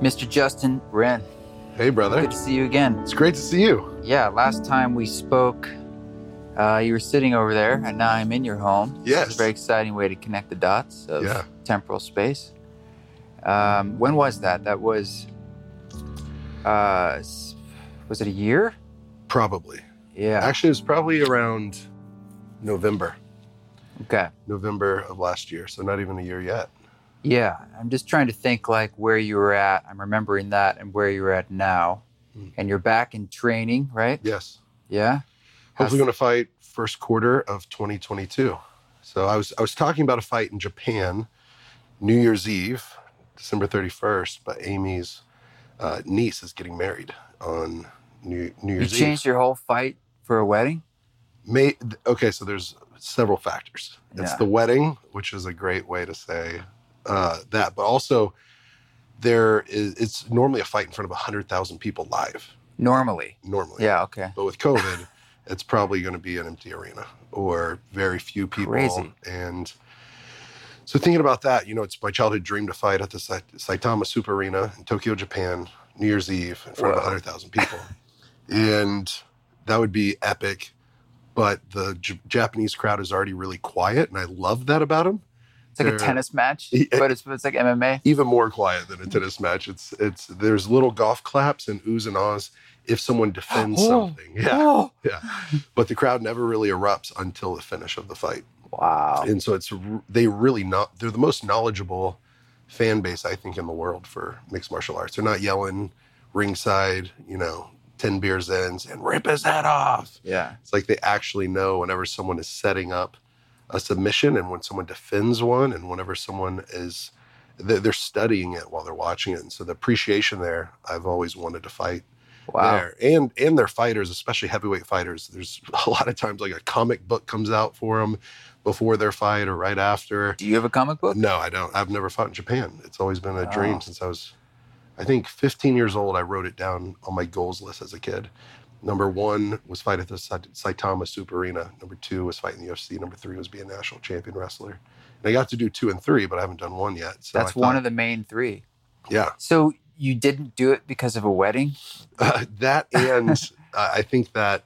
Mr. Justin Wren. Hey, brother. Good to see you again. It's great to see you. Yeah, last time we spoke, uh, you were sitting over there, and now I'm in your home. Yes. It's a very exciting way to connect the dots of Yeah. temporal space. Um, when was that? That was, uh, was it a year? Probably. Yeah. Actually, it was probably around November, okay. November of last year. So not even a year yet. Yeah, I'm just trying to think like where you were at. I'm remembering that and where you're at now. Mm. And you're back in training, right? Yes. Yeah. Hopefully, going to fight first quarter of 2022. So I was I was talking about a fight in Japan, New Year's Eve, December 31st. But Amy's uh, niece is getting married on New New Year's Eve. You changed your whole fight for a wedding? May, okay, so there's several factors. It's Yeah. the wedding, which is a great way to say uh, that, but also there is it's normally a fight in front of 100,000 people live, Normally. normally. Yeah, okay. But with COVID, it's probably going to be an empty arena or very few people. Crazy. And so thinking about that, you know, it's my childhood dream to fight at the Saitama Super Arena in Tokyo, Japan, New Year's Eve in front of Whoa. 100,000 people. and that would be epic. But the J- Japanese crowd is already really quiet, and I love that about them. It's like a tennis match, but it's it's like MMA. Even more quiet than a tennis match. It's it's there's little golf claps and oohs and ahs if someone defends Oh. something. Yeah, Oh. yeah. But the crowd never really erupts until the finish of the fight. Wow. and so it's they really not they're the most knowledgeable fan base I think in the world for mixed martial arts. They're not yelling ringside, you know, ten beers in and rip his head off. Yeah. It's like they actually know whenever someone is setting up a submission and when someone defends one and whenever someone is they're studying it while they're watching it. And so the appreciation there, I've always wanted to fight Wow. there. And and their fighters, especially heavyweight fighters, there's a lot of times like a comic book comes out for them before their fight or right after. Do you have a comic book? No, I don't. I've never fought in Japan. It's always been a Oh. dream since I was, I think, 15 years old. I wrote it down on my goals list as a kid. Number one was fight at the Saitama Super Arena. Number two was fight in the UFC. Number three was be a national champion wrestler. And I got to do two and three, but I haven't done one yet. So That's I one of the main three. yeah. So you didn't do it because of a wedding? Uh, that and uh, I think that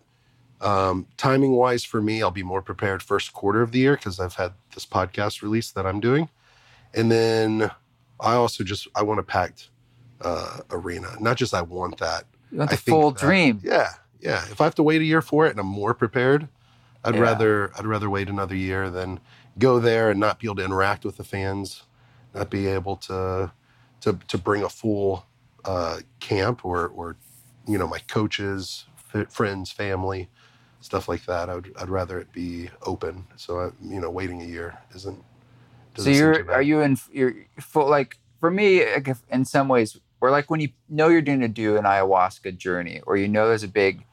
um, timing wise for me, I'll be more prepared first quarter of the year because I've had this podcast release that I'm doing, and then I also just I want a packed uh, arena. Not just I want that. You want the full that- dream. Yeah, yeah. If I have to wait a year for it and I'm more prepared, I'd Yeah. rather I'd rather wait another year than go there and not be able to interact with the fans, not be able to to to bring a full uh, camp or or you know my coaches, f- friends, family, stuff like that. I would I'd rather it be open. So I, you know, waiting a year isn't. So doesn't seem too you're are you in you're full like for me like if, in some ways or like when you know you're going to do an ayahuasca journey or you know there's a big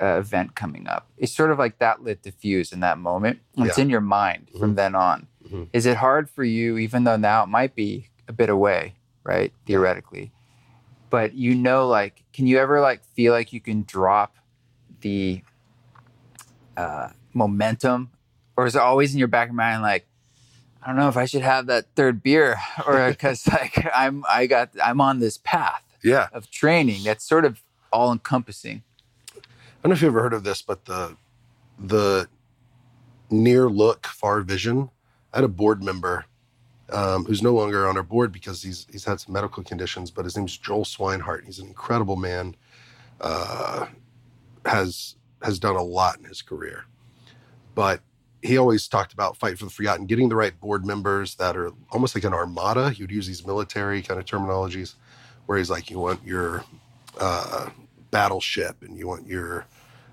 uh, event coming up it's sort of like that lit the fuse in that moment it's Yeah. in your mind from then on Mhm. is it hard for you even though now it might be a bit away right theoretically but you know like can you ever like feel like you can drop the uh, momentum or is it always in your back of your mind like I don't know if I should have that third beer or because like I'm I got I'm on this path yeah. of training that's sort of all encompassing. Don't know if you've ever heard of this, but the the near look far vision. I had a board member um, who's no longer on our board because he's he's had some medical conditions, but his name's Joel Swinehart. He's an incredible man. Uh, has has done a lot in his career, but he always talked about fight for the forgotten, getting the right board members that are almost like an armada. He would use these military kind of terminologies, where he's like, you want your uh, battleship and you want your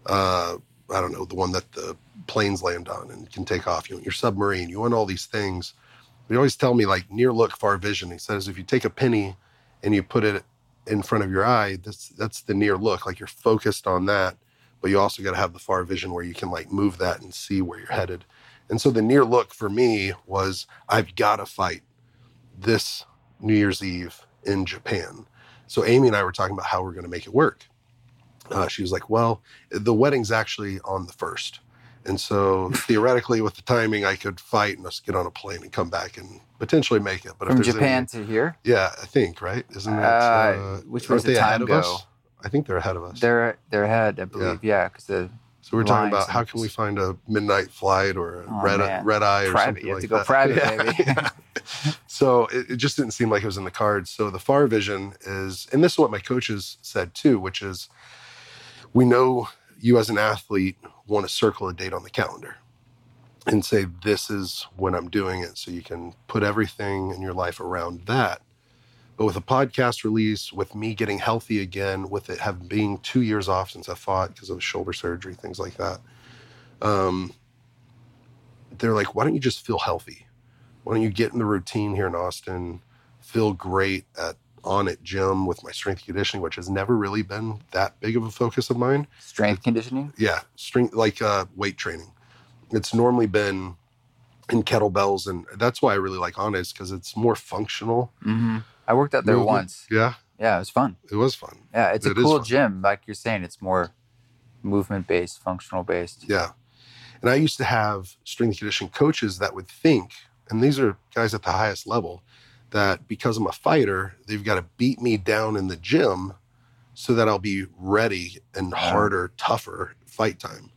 uh, I don't know the one that the planes land on and can take off. You want your submarine. You want all these things. He always tell me like near look, far vision. He says if you take a penny and you put it in front of your eye, that's that's the near look. Like you're focused on that, but you also got to have the far vision where you can like move that and see where you're headed. And so the near look for me was I've got to fight this New Year's Eve in Japan. So Amy and I were talking about how we're going to make it work. Uh, she was like, "Well, the wedding's actually on the first, And so theoretically, with the timing, I could fight and just get on a plane and come back and potentially make it. But From Japan any, to here, yeah, I think right, isn't that Uh, which aren't was the time of go? us? I think they're ahead of us. they're they're ahead, I believe. Yeah, because the so we're talking about how can we find a midnight flight or a Oh, red man. red eye or Private. something You have like to go that. private, Yeah. so it, it just didn't seem like it was in the cards. So the far vision is, and this is what my coaches said too, which is, we know you as an athlete want to circle a date on the calendar and say this is when I'm doing it, so you can put everything in your life around that. But with a podcast release, with me getting healthy again, with it have being two years off since I fought because of shoulder surgery, things like that. Um, they're like, why don't you just feel healthy? Why don't you get in the routine here in Austin, feel great at Onnit gym with my strength conditioning, which has never really been that big of a focus of mine. strength conditioning. Yeah, strength like uh, weight training. It's normally been in kettlebells, and that's why I really like Onnit because it's more functional. hmm I worked out there movement. once. Yeah, Yeah, it was fun. it was fun. Yeah, it's a It is cool gym. Like you're saying, it's more movement based, functional based. Yeah. And I used to have strength conditioning coaches that would think, and these are guys at the highest level, that because I'm a fighter, they've got to beat me down in the gym so that I'll be ready and harder, tougher fight time.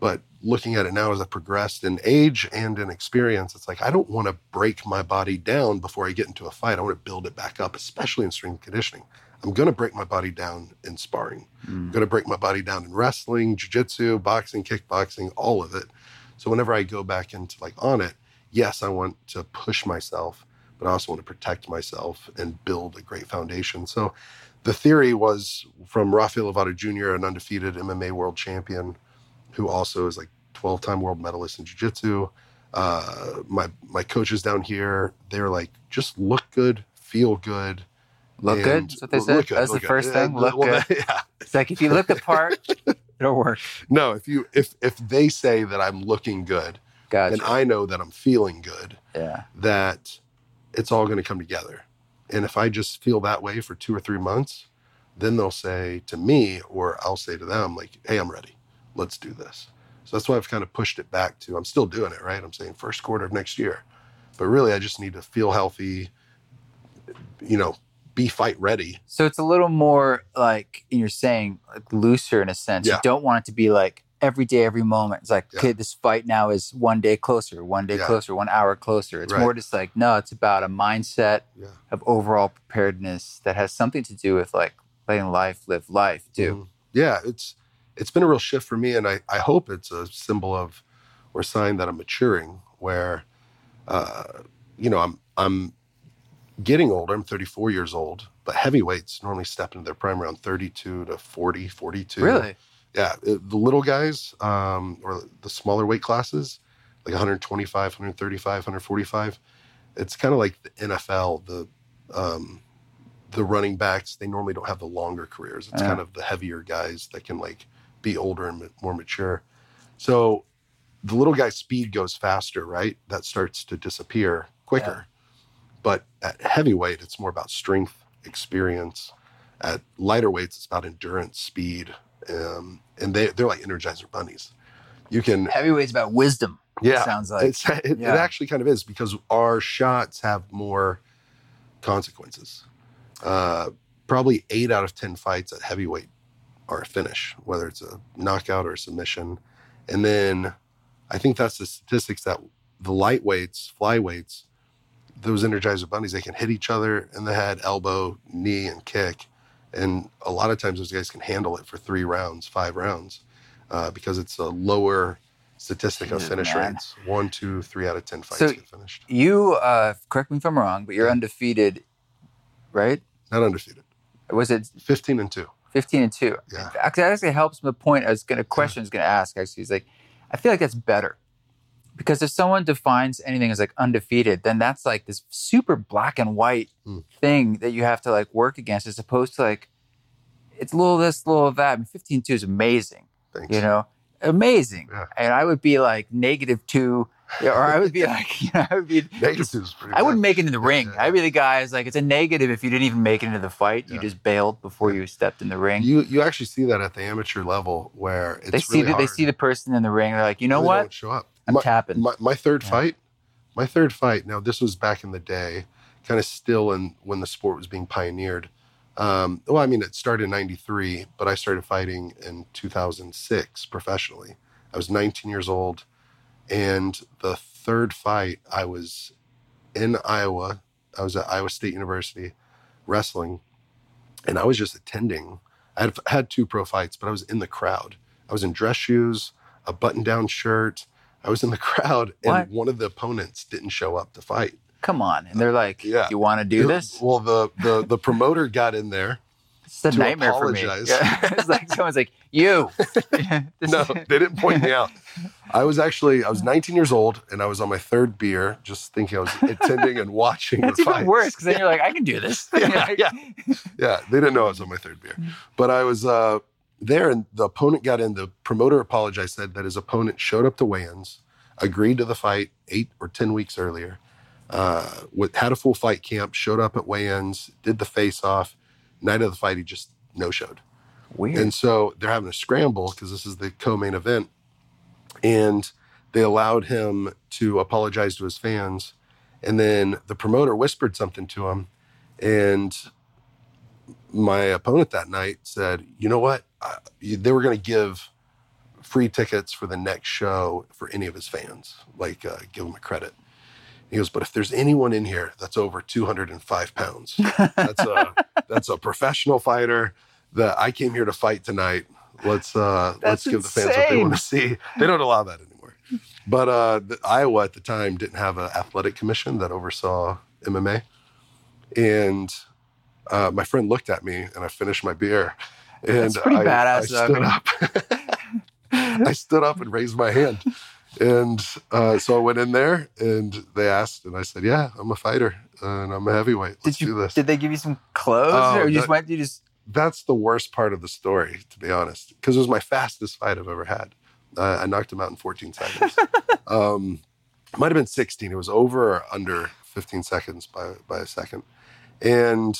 But looking at it now as I progressed in age and in experience, it's like I don't want to break my body down before I get into a fight. I want to build it back up, especially in strength conditioning. I'm going to break my body down in sparring. I'm Mm. going to break my body down in wrestling, jiu-jitsu, boxing, kickboxing, all of it. So whenever I go back into like Onnit, yes, I want to push myself, but I also want to protect myself and build a great foundation. So the theory was from Rafael Lovato Jr., an undefeated MMA world champion, who also is like 12-time world medalist in jiu-jitsu. Uh, my my coaches down here, they're like, just look good, feel good. Look good. That's what they said. good, That's the good. first thing. Look well, good. Yeah. It's like if you look the part, it'll work. No, if you if if they say that I'm looking good, Gotcha. then I know that I'm feeling good, yeah. that it's all going to come together. And if I just feel that way for two or three months, then they'll say to me, or I'll say to them, like, hey, I'm ready. Let's do this. So that's why I've kind of pushed it back to I'm still doing it, right? I'm saying first quarter of next year. But really I just need to feel healthy, you know, be fight ready. So it's a little more like you're saying, like looser in a sense. Yeah. You don't want it to be like every day, every moment. It's like, Yeah. okay, this fight now is one day closer, one day Yeah. closer, one hour closer. It's Right. more just like, no, it's about a mindset Yeah. of overall preparedness that has something to do with like letting life live life too. Mhm. Yeah, it's it's been a real shift for me, and I I hope it's a symbol of or sign that I'm maturing. Where, uh, you know, I'm I'm getting older. I'm 34 years old, but heavyweights normally step into their prime around 32 to 40, 42. Really? Yeah, the little guys um, or the smaller weight classes, like 125, 135, 145. It's kind of like the NFL. The um, the running backs they normally don't have the longer careers. It's Yeah. kind of the heavier guys that can like be older and more mature. So the little guy's speed goes faster, right? That starts to disappear quicker. But at heavyweight, it's more about strength, experience. At lighter weights, it's about endurance, speed, um, and they they're like Energizer bunnies. You can Heavyweight's about wisdom. yeah, Sounds like. it's, it, yeah. it actually kind of is because our shots have more consequences. Uh, probably eight out of 10 fights at heavyweight are a finish, whether it's a knockout or a submission. And then I think that's the statistics that the lightweights, flyweights, those energizer bunnies, they can hit each other in the head, elbow, knee, and kick. And a lot of times those guys can handle it for three rounds, five rounds, uh, because it's a lower statistic of finish man. rates. One, two, three out of 10 fights So- get finished. You, uh, correct me if I'm wrong, but you're Yeah. undefeated, right? Not undefeated. Was it 15 and two. 15 and 2? Yeah. Actually, that actually helps my point. I was going to, question I was going to ask actually. Is like, I feel like that's better. Because if someone defines anything as like undefeated, then that's like this super black and white Hmm. thing that you have to like work against as opposed to like, it's a little this, a little that. I mean, 15 2 is amazing. Thanks. you know amazing Yeah. and i would be like negative two or I would be like, you know, I would be. Negatives is pretty. I wouldn't make it in the ring. Yeah. I'd be the guy who's like, it's a negative if you didn't even make it into the fight. You Yeah. just bailed before you stepped in the ring. You you actually see that at the amateur level where it's they see really the, they see the person in the ring. They're like, you know They what? Don't show up. I'm my, tapping. My, my third Yeah. fight, my third fight. Now this was back in the day, kind of still in when the sport was being pioneered. Um, well, I mean, it started in '93, but I started fighting in 2006 professionally. I was 19 years old, and the third fight, I was in Iowa. I was at Iowa State University wrestling, and I was just attending. I had had two pro fights, but I was in the crowd. I was in dress shoes, a button-down shirt. I was in the crowd, and What? one of the opponents didn't show up to fight. Come on. And they're like, Yeah. you want to do this? Well, the the the promoter got in there. It's a nightmare apologize. for me. Yeah. it's like someone's like, you. No, they didn't point me out. I was actually I was 19 years old, and I was on my third beer, just thinking I was attending and watching That's the even worse because then you're like, I can do this. Yeah, yeah. Yeah, they didn't know I was on my third beer, but I was uh, there, and the opponent got in. The promoter apologized, said that his opponent showed up to weigh-ins, agreed to the fight eight or ten weeks earlier, uh, with, had a full fight camp, showed up at weigh-ins, did the face-off. Night of the fight, he just no-showed. Weird. And so they're having a scramble because this is the co-main event, and they allowed him to apologize to his fans, and then the promoter whispered something to him, and my opponent that night said, "You know what? I, they were going to give free tickets for the next show for any of his fans, like uh, give him a credit." He goes, "But if there's anyone in here that's over 205 pounds, that's a that's a professional fighter." that I came here to fight tonight. Let's uh let's give the fans what they want to see. They don't allow that anymore. But uh the, Iowa at the time didn't have an athletic commission that oversaw MMA. And uh, my friend looked at me and I finished my beer. And That's pretty I, badass, I though. stood up. I stood up and raised my hand. And uh, so I went in there and they asked, and I said, Yeah, I'm a fighter and I'm a heavyweight. Let's did you? do this Did they give you some clothes, Oh, or you just that- went? You just that's the worst part of the story, to be honest, because it was my fastest fight I've ever had. Uh, I knocked him out in 14 seconds. um, it might have been 16. It was over or under 15 seconds by, by a second. And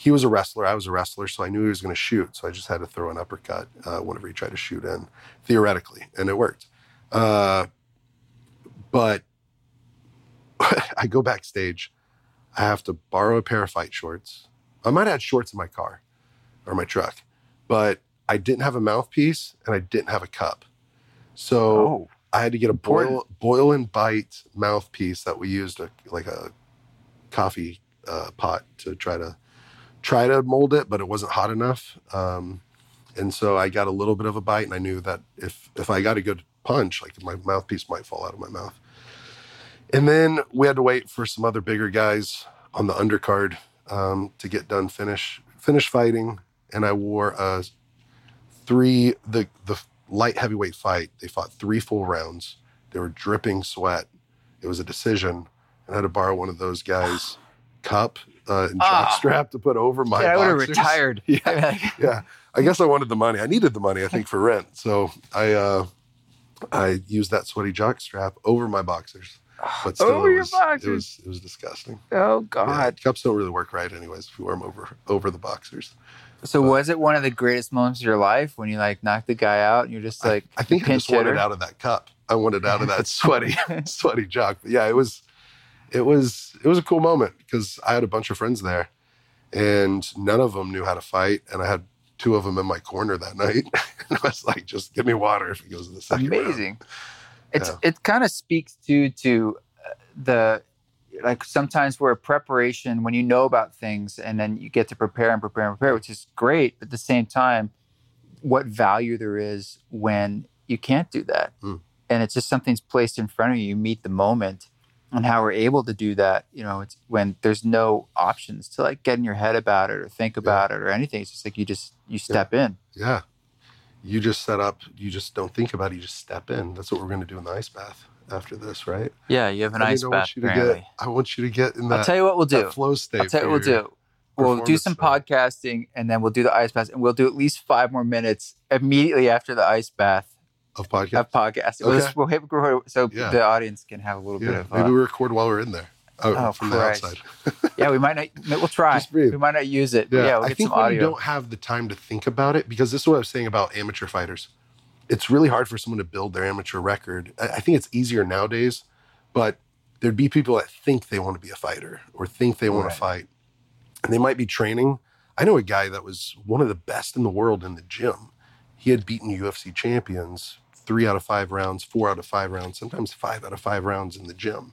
he was a wrestler. I was a wrestler, so I knew he was going to shoot. So I just had to throw an uppercut uh, whenever he tried to shoot in, theoretically, and it worked. Uh, but I go backstage. I have to borrow a pair of fight shorts. I might have had shorts in my car or my truck, but I didn't have a mouthpiece and I didn't have a cup. So oh, I had to get a boil, boil and bite mouthpiece that we used a, like a coffee uh, pot to try to try to mold it, but it wasn't hot enough. Um, and so I got a little bit of a bite, and I knew that if if I got a good punch, like my mouthpiece might fall out of my mouth. And then we had to wait for some other bigger guys on the undercard um, to get done, finish finish fighting, and I wore a three the the light heavyweight fight. They fought three full rounds. They were dripping sweat. It was a decision, and I had to borrow one of those guys' cup uh, and Ah. jockstrap to put over my. yeah, I would have retired. Yeah, yeah. I guess I wanted the money. I needed the money, I think, for rent. So I uh, I used that sweaty jockstrap over my boxers. But still, Over it your was, boxers. It was it was disgusting. oh Yeah, God. cups don't really work right, anyways. If you wear them over over the boxers. So was it one of the greatest moments of your life when you like knocked the guy out and you're just like I think I just wanted out of that cup. I wanted out of that sweaty, sweaty jock. But yeah, it was, it was, it was a cool moment because I had a bunch of friends there, and none of them knew how to fight, and I had two of them in my corner that night, and I was like, "Just give me water if it goes to the second round." amazing. It's Yeah. it kind of speaks to to uh, the like sometimes where preparation when you know about things and then you get to prepare and prepare and prepare, which is great. But at the same time, what value there is when you can't do that, Hmm. and it's just something's placed in front of you. You meet the moment, and how we're able to do that. You know, it's when there's no options to like get in your head about it or think about it or anything. It's just like you just you step in. Yeah, you just set up. You just don't think about it. You just step in. That's what we're going to do in the ice bath after this, right? Yeah, you have an I mean, ice I want you to get. I want you to get in that I'll tell you what we'll do. flow state. I'll tell you what we'll do. We'll do some stuff. podcasting and then we'll do the ice bath and we'll do at least five more minutes immediately after the ice bath of podcast. of podcast. Okay. we'll so Yeah. the audience can have a little bit of. maybe Uh, we record while we're in there. Oh, Oh, from Christ. the outside. yeah, we might not. We'll try. We might not use it. Yeah, Yeah, we'll I get think some when you don't have the time to think about it, because this is what I was saying about amateur fighters. It's really hard for someone to build their amateur record. I, I think it's easier nowadays, but there'd be people that think they want to be a fighter or think they want Right. to fight, and they might be training. I know a guy that was one of the best in the world in the gym. He had beaten UFC champions three out of five rounds, four out of five rounds, sometimes five out of five rounds in the gym.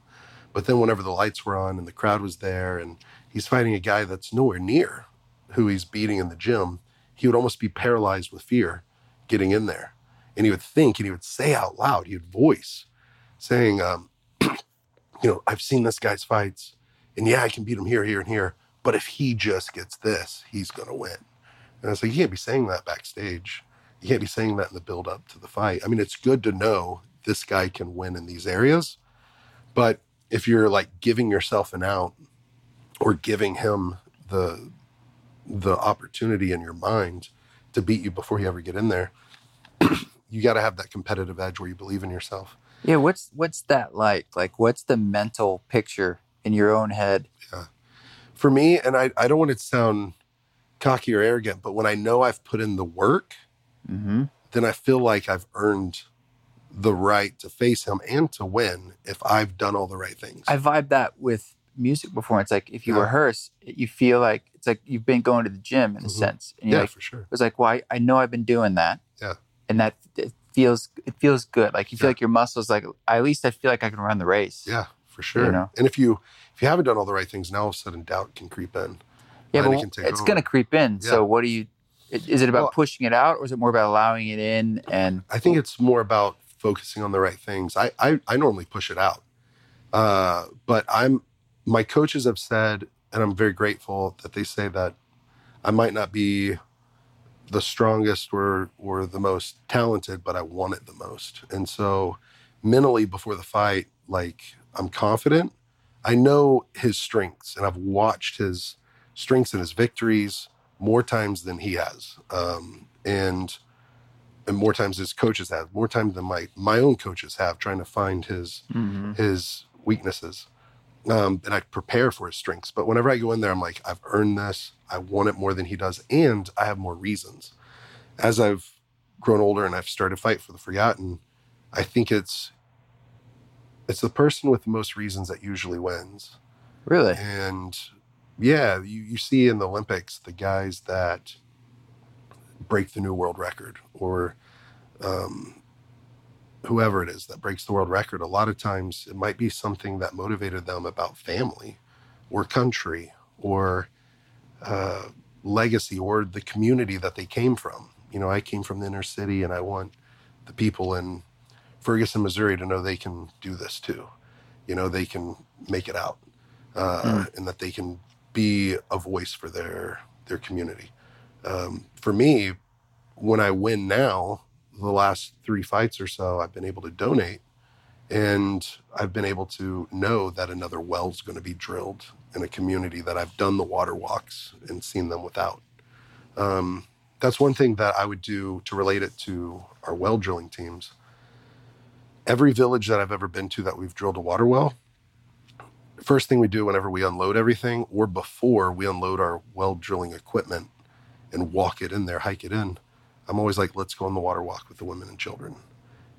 But then whenever the lights were on and the crowd was there and he's fighting a guy that's nowhere near who he's beating in the gym, he would almost be paralyzed with fear getting in there. And he would think and he would say out loud, he would voice saying, um, you know, I've seen this guy's fights and yeah, I can beat him here, here, and here. But if he just gets this, he's going to win. And I was like, you can't be saying that backstage. You can't be saying that in the build up to the fight. I mean, it's good to know this guy can win in these areas. But if you're like giving yourself an out or giving him the the opportunity in your mind to beat you before you ever get in there, you got to have that competitive edge where you believe in yourself. Yeah, what's what's that like? Like, what's the mental picture in your own head? Yeah, For me, and I, I don't want it to sound cocky or arrogant, but when I know I've put in the work, Mm-hmm. then I feel like I've earned the right to face him and to win if I've done all the right things. I vibe that with music before. It's like if you Yeah. rehearse, you feel like it's like you've been going to the gym in a Mhm. sense, yeah, like, for sure. it's like, well, I, I know I've been doing that. Yeah. And that it feels it feels good. Like you feel Yeah. like your muscles like at least I feel like I can run the race. Yeah, for sure. You know? And if you if you haven't done all the right things, now all of a sudden doubt can creep in. Yeah, it but can take it's gonna creep in. Yeah. So what do you? Is it about Well- pushing it out, or is it more about allowing it in? And I think it's more about focusing on the right things. I I, I normally push it out, uh, but I'm my coaches have said, and I'm very grateful that they say that I might not be the strongest or or the most talented, but I want it the most. And so mentally before the fight, like I'm confident. I know his strengths, and I've watched his strengths and his victories more times than he has, um, and and more times his coaches have, more times than my my own coaches have, trying to find his his weaknesses. Um, and I prepare for his strengths. But whenever I go in there, I'm like, I've earned this. I want it more than he does, and I have more reasons. As I've grown older and I've started to fight for the forgotten, I think it's it's the person with the most reasons that usually wins. really, And yeah, you, you see in the Olympics the guys that break the new world record or um, whoever it is that breaks the world record. A lot of times it might be something that motivated them about family or country or uh, legacy or the community that they came from. You know, I came from the inner city and I want the people in Ferguson, Missouri to know they can do this too. You know, they can make it out uh, and that they can be a voice for their their community. Um, for me, when I win now, the last three fights or so, I've been able to donate, and I've been able to know that another well's going to be drilled in a community that I've done the water walks and seen them without. Um, that's one thing that I would do to relate it to our well drilling teams. Every village that I've ever been to that we've drilled a water well, first thing we do whenever we unload everything or before we unload our well drilling equipment and walk it in there, hike it in, I'm always like, let's go on the water walk with the women and children.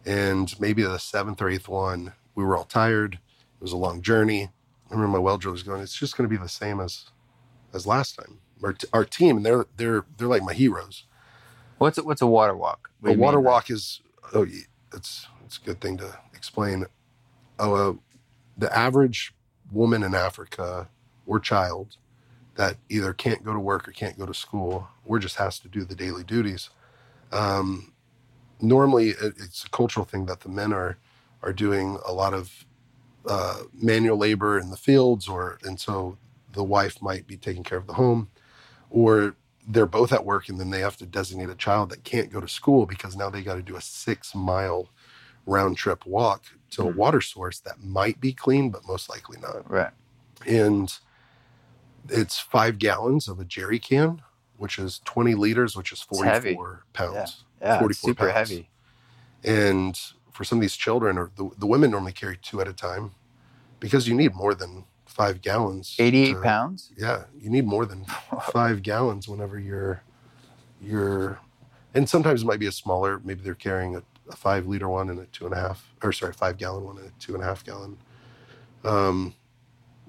And maybe the seventh or eighth one, we were all tired. It was a long journey. I remember my well drillers going, it's just going to be the same as as last time. Our, t- our team, and they're they're they're like my heroes. what's a, what's a water walk? What A water mean walk is oh, it's it's a good thing to explain. Oh, uh, the average woman in Africa or child that either can't go to work or can't go to school or just has to do the daily duties. Um, normally, it, it's a cultural thing that the men are are doing a lot of uh, manual labor in the fields, or and so the wife might be taking care of the home, or they're both at work and then they have to designate a child that can't go to school because now they got to do a six mile round trip walk to a Mhm. water source that might be clean but most likely not Right. and it's five gallons of a jerry can which is 20 liters which is It's heavy. 44 pounds Yeah. 44 Super pounds. heavy. And for some of these children, or the, the women normally carry two at a time because you need more than five gallons. 88 to- pounds? Yeah, you need more than five gallons whenever you're you're and sometimes it might be a smaller maybe they're carrying a, a five liter one and a two and a half or sorry five gallon one and a two and a half gallon um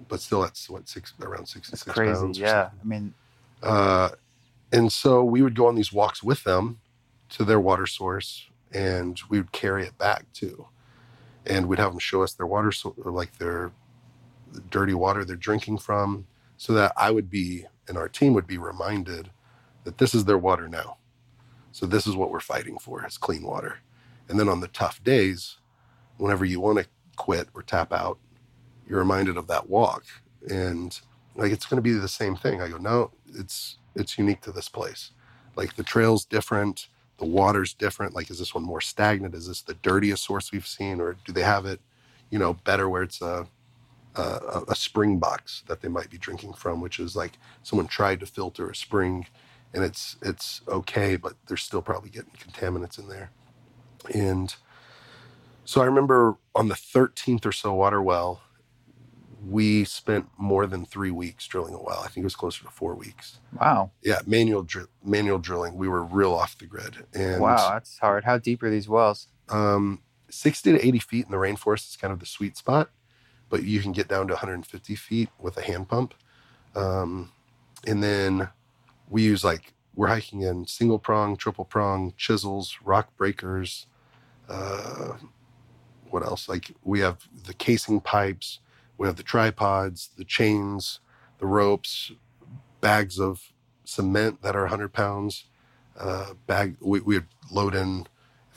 but still that's what six around 66 That's crazy. pounds Yeah. I mean, uh and so we would go on these walks with them to their water source and we would carry it back too and we'd have them show us their water so like their dirty water they're drinking from so that i would be and our team would be reminded that this is their water now so this is what we're fighting for is clean water and then on the tough days whenever you want to quit or tap out you're reminded of that walk. And like it's going to be the same thing. I go no it's it's unique to this place. Like the trail's different the water's different. Like is this one more stagnant? Is this the dirtiest source we've seen? Or do they have it you know better where it's a a, a spring box that they might be drinking from which is like someone tried to filter a spring and it's it's okay but they're still probably getting contaminants in there and so i remember on the 13th or so water well we spent more than three weeks drilling a well i think it was closer to four weeks wow. yeah manual dri- manual drilling we were real off the grid and wow. That's hard. How deep are these wells? um, 60 to 80 feet in the rainforest is kind of the sweet spot, but you can get down to 150 feet with a hand pump. Um, and then we use like, we're hiking in single prong, triple prong, chisels, rock breakers. Uh, what else? Like we have the casing pipes, we have the tripods, the chains, the ropes, bags of cement that are 100 pounds. Uh, bag we, we would load in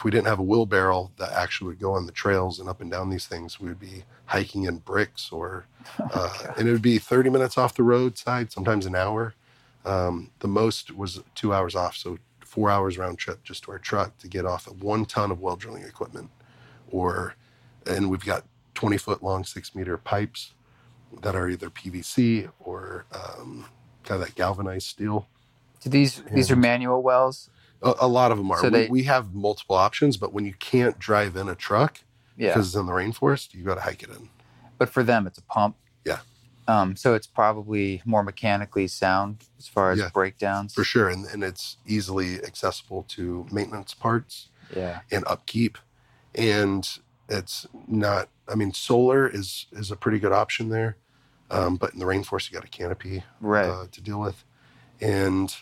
if we didn't have a wheelbarrow that actually would go on the trails and up and down these things, we would be hiking in bricks or, uh, and it would be 30 minutes off the roadside, sometimes an hour. Um, the most was two hours off. So four hours round trip just to our truck to get off of one ton of well drilling equipment or, and we've got 20 foot long, six meter pipes that are either PVC or, um, kind of that galvanized steel. Do these these are manual wells? A, a lot of them are. So we, they- we have multiple options, but when you can't drive in a truck, Yeah. because it's in the rainforest, you got to hike it in. But for them, it's a pump. Yeah. Um, so it's probably more mechanically sound as far as Yeah, breakdowns. for sure, and, and it's easily accessible to maintenance parts Yeah. and upkeep, and it's not. I mean, solar is is a pretty good option there, um, but in the rainforest, you got a canopy Right. uh, to deal with, and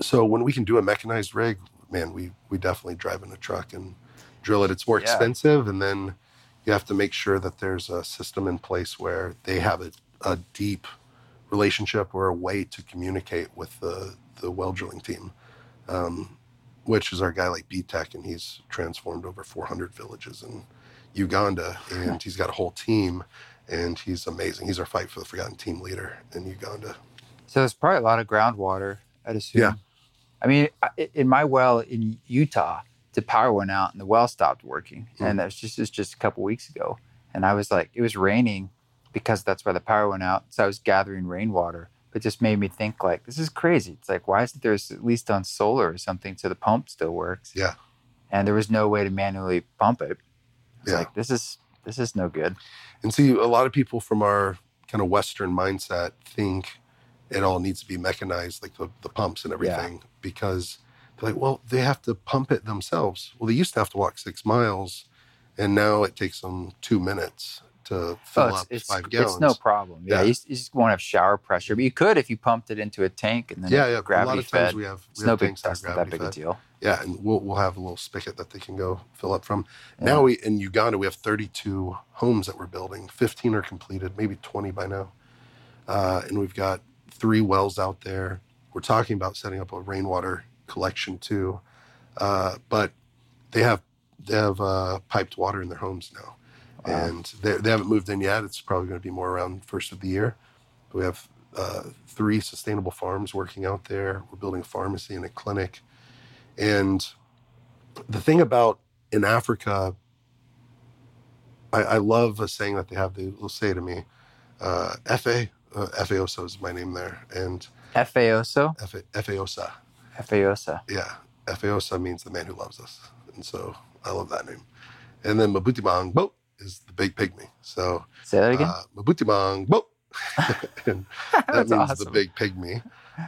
so when we can do a mechanized rig, man, we we definitely drive in a truck and drill it. It's more Yeah. expensive, and then you have to make sure that there's a system in place where they have a, a deep relationship or a way to communicate with the the well drilling team, um, which is our guy like BTEC, and he's transformed over 400 villages in Uganda, and he's got a whole team, and he's amazing. He's our fight for the forgotten team leader in Uganda. So there's probably a lot of groundwater, I'd assume. Yeah. I mean, in my well in Utah, the power went out and the well stopped working, Hmm. and that was just was just a couple weeks ago. And I was like, it was raining because that's why the power went out. So I was gathering rainwater. It just made me think like, this is crazy. It's like, why isn't there at least on solar or something so the pump still works? Yeah. And there was no way to manually pump it. Yeah. like this is this is no good. And see, a lot of people from our kind of Western mindset think it all needs to be mechanized, like the, the pumps and everything, because they're like, well, they have to pump it themselves. Well, they used to have to walk six miles, and now it takes them two minutes to fill Oh, it's, up it's, five gallons. it's no problem. Yeah, Yeah. You, you just won't have shower pressure, but you could if you pumped it into a tank and then yeah, yeah. A gravity lot of times fed. we have it's we no have big, that that's not that big a deal. Yeah, and we'll we'll have a little spigot that they can go fill up from. Yeah. Now we in Uganda we have 32 homes that we're building. 15 are completed, maybe 20 by now, uh, and we've got three wells out there. We're talking about setting up a rainwater collection too, uh, but they have they have uh, piped water in their homes now, Wow. and they, they haven't moved in yet. It's probably going to be more around first of the year. We have uh, three sustainable farms working out there. We're building a pharmacy and a clinic, and the thing about in Africa, I, I love a saying that they have. They will say to me, uh, "Fa uh, Faosa is my name there," and FAOSO? Fa Faosa, FAOSA. yeah, Faosa means the man who loves us, and so I love that name. And then Mabutibang Bo is the big pygmy. So Say that again. uh, Mabutibang Bo. and that That's means awesome. the big pygmy.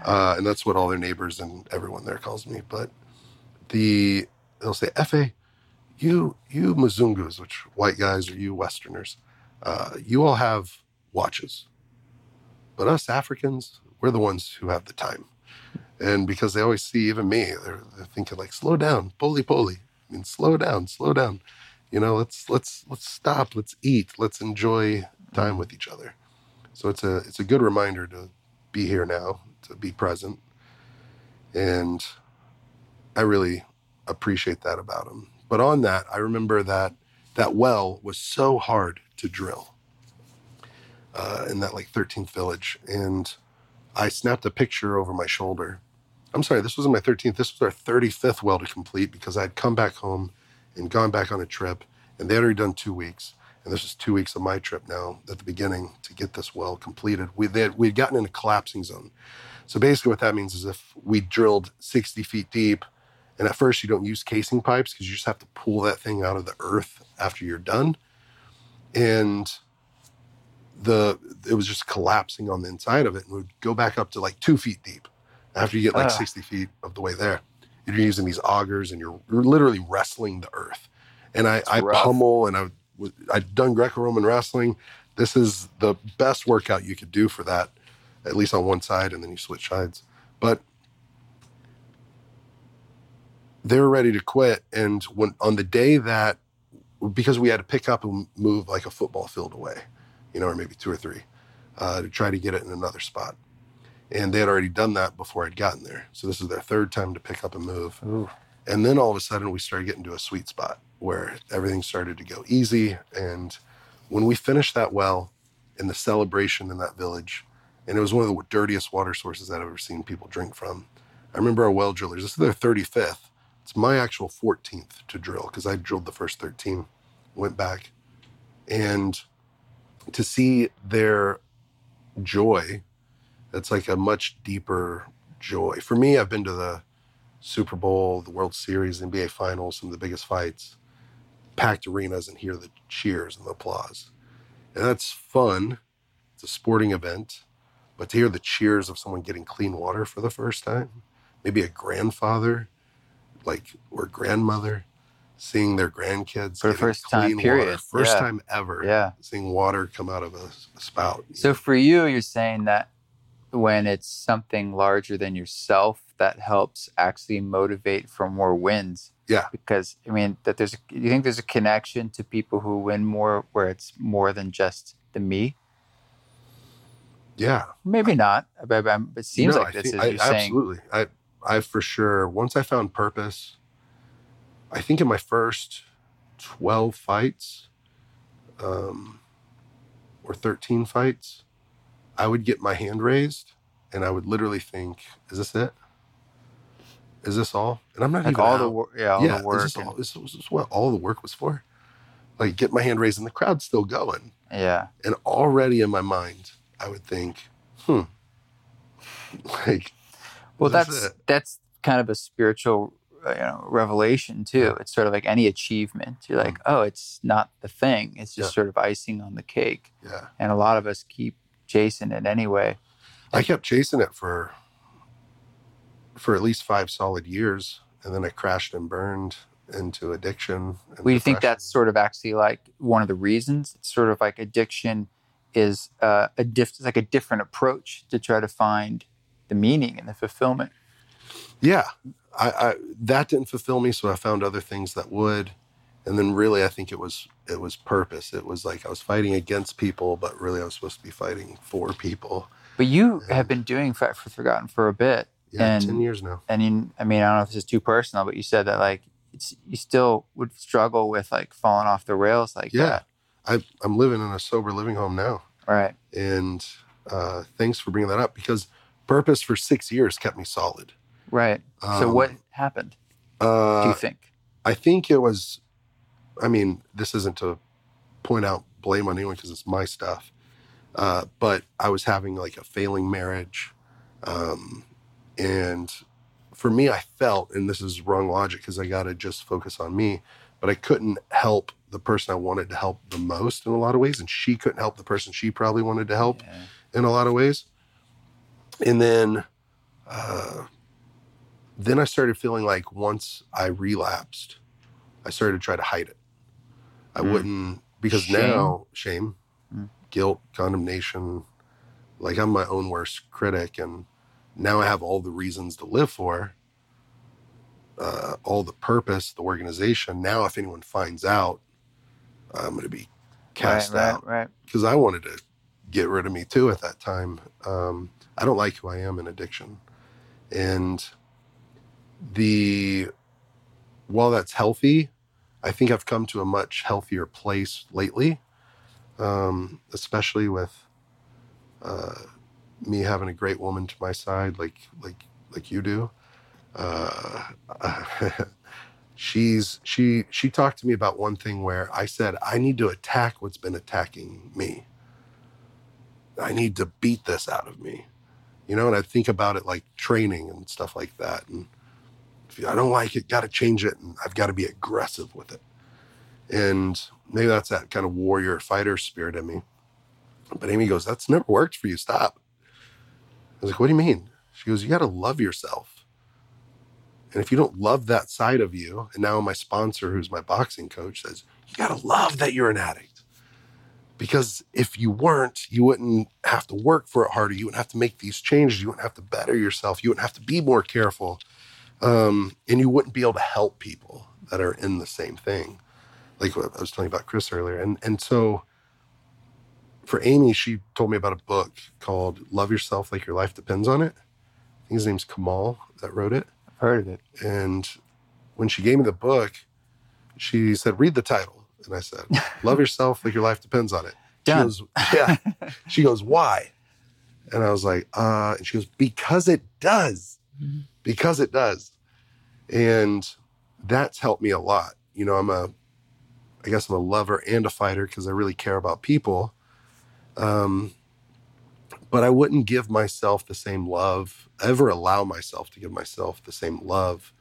Uh, and that's what all their neighbors and everyone there calls me. But the they'll say, Efe, you you Mzungus, which white guys or you Westerners, uh, you all have watches. But us Africans, we're the ones who have the time. And because they always see even me, they're, they're thinking like, slow down, pole pole. I mean, slow down, slow down. You know, let's let's let's stop, let's eat, let's enjoy time with each other. So it's a it's a good reminder to be here now, to be present. And I really appreciate that about him. But on that, I remember that that well was so hard to drill uh, in that like 13th village. And I snapped a picture over my shoulder. I'm sorry, this wasn't my 13th. This was our 35th well to complete because I had come back home and gone back on a trip, and they had already done two weeks. And this is two weeks of my trip now at the beginning to get this well completed. We had, we'd gotten in a collapsing zone. So basically, what that means is if we drilled 60 feet deep, and at first you don't use casing pipes because you just have to pull that thing out of the earth after you're done. And the it was just collapsing on the inside of it and would go back up to like two feet deep after you get like Ah. 60 feet of the way there. You're using these augers and you're, you're literally wrestling the earth. And I, I pummel and I I'd done Greco-Roman wrestling. This is the best workout you could do for that, at least on one side, and then you switch sides. But they were ready to quit. And when on the day that, because we had to pick up and move like a football field away, you know, or maybe two or three, uh, to try to get it in another spot. And they had already done that before I'd gotten there. So this is their third time to pick up and move. Ooh. And then all of a sudden, we started getting to a sweet spot where everything started to go easy. And when we finished that well in the celebration in that village, and it was one of the dirtiest water sources that I've ever seen people drink from. I remember our well drillers, this is their 35th. It's my actual 14th to drill because I drilled the first 13, went back. And to see their joy, that's like a much deeper joy. For me, I've been to the Super Bowl, the World Series, NBA Finals, some of the biggest fights, packed arenas, and hear the cheers and the applause. And that's fun. It's a sporting event. But to hear the cheers of someone getting clean water for the first time, maybe a grandfather, like or grandmother, seeing their grandkids For the first time, period. water, first Yeah. time ever, Yeah. seeing water come out of a, a spout. So for you, you're saying that when it's something larger than yourself, that helps actually motivate for more wins. Yeah. Because I mean, that there's a, you think there's a connection to people who win more, where it's more than just the me. yeah, Maybe not, but, um, but it seems No, like I this think- is I- you're saying. absolutely. I, I for sure. Once I found purpose, I think in my first twelve fights, um, or thirteen fights, I would get my hand raised, and I would literally think, "Is this it? Is this all?" And I'm not Like even all the out. wor- yeah, all yeah, the work. Is this, and- all, is this, is this what all the work was for? Like, get my hand raised, and the crowd's still going. yeah. And already in my mind, I would think, hmm, like, Well, That's that's kind of a spiritual, you know, revelation too. It's sort of like any achievement. You're like, oh, it's not the thing. It's just. Yeah. sort of icing on the cake. yeah. And a lot of us keep chasing it anyway. I kept chasing it for for at least five solid years, and then I crashed and burned into addiction. And Well, you think that's sort of actually like one of the reasons? It's sort of like addiction is uh, a diff- it's like a different approach to try to find the meaning and the fulfillment. Yeah, I, I that didn't fulfill me, so I found other things that would. And then really, I think it was it was purpose. It was like I was fighting against people, but really I was supposed to be fighting for people. But you Yeah. have been doing Fight for Forgotten for a bit. Yeah, And- ten years now. and you, I mean, I don't know if this is too personal, but you said that like it's you still would struggle with like falling off the rails like Yeah. that, I, I'm living in a sober living home now. right? And uh, thanks for bringing that up because purpose for six years kept me solid. Right. so Um, what happened? Do Uh, you think? I think it was. I mean, this isn't to point out blame on anyone because it's my stuff. Uh, but I was having like a failing marriage, um, and for me, I felt, and this is wrong logic because I got to just focus on me. but I couldn't help the person I wanted to help the most in a lot of ways, and she couldn't help the person she probably wanted to help Yeah. in a lot of ways. And then, uh, then I started feeling like once I relapsed, I started to try to hide it. I Mm. wouldn't because Shame? now shame, Mm. guilt, condemnation, like I'm my own worst critic, and now I have all the reasons to live for, uh, all the purpose, the organization. Now, if anyone finds out, I'm going to be cast right, out Right, right. because I wanted to get rid of me too at that time. Um, I don't like who I am in addiction, and the while that's healthy, I think I've come to a much healthier place lately, um, especially with uh, me having a great woman to my side, like like like you do. Uh, she's she she talked to me about one thing where I said I need to attack what's been attacking me. I need to beat this out of me, you know. And I think about it like training and stuff like that. And I don't like it, got to change it, and I've got to be aggressive with it. And maybe that's that kind of warrior fighter spirit in me. But Amy goes, "That's never worked for you. Stop." I was like, "What do you mean?" She goes, "You got to love yourself." And if you don't love that side of you, and now my sponsor, who's my boxing coach, says, you got to love that you're an addict. Because if you weren't, you wouldn't have to work for it harder. You wouldn't have to make these changes. You wouldn't have to better yourself. You wouldn't have to be more careful. Um, and you wouldn't be able to help people that are in the same thing. Like what I was telling you about Chris earlier. And, and so for Amy, she told me about a book called Love Yourself Like Your Life Depends on It. I think his name's Kamal that wrote it. I've heard of it. And when she gave me the book, she said, read the title. And I said, love yourself like your life depends on it. Done. She goes, yeah. she goes, why? And I was like, uh, and she goes, because it does. Mhm. Because it does. And that's helped me a lot. You know, I'm a, I guess I'm a lover and a fighter because I really care about people. Um, but I wouldn't give myself the same love, ever allow myself to give myself the same love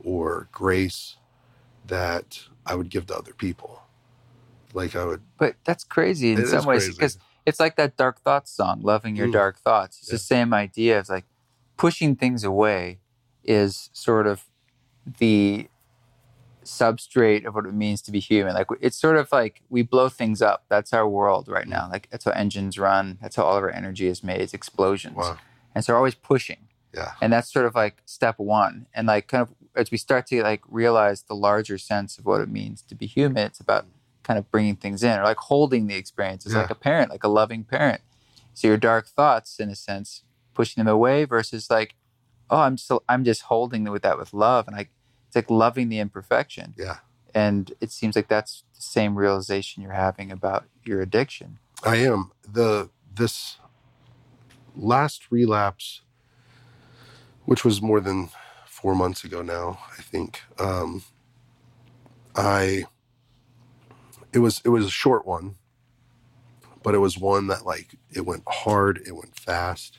or grace that I would give to other people. Like I would, But that's crazy in some ways because it's like that dark thoughts song, loving your Mm. dark thoughts. It's Yeah. the same idea. It's like pushing things away is sort of the substrate of what it means to be human. Like it's sort of like we blow things up. That's our world right now. Like that's how engines run. That's how all of our energy is made. It's explosions. wow, And so we're always pushing. yeah, And that's sort of like step one. And like kind of as we start to like realize the larger sense of what it means to be human, it's about kind of bringing things in or like holding the experience. It's Yeah. like a parent, like a loving parent. So your dark thoughts, in a sense, pushing them away versus like, oh, I'm just I'm just holding with that with love, and I it's like loving the imperfection. yeah. And it seems like that's the same realization you're having about your addiction. I am the this last relapse, which was more than four months ago now. I think um, I it was it was a short one, but it was one that like it went hard, it went fast,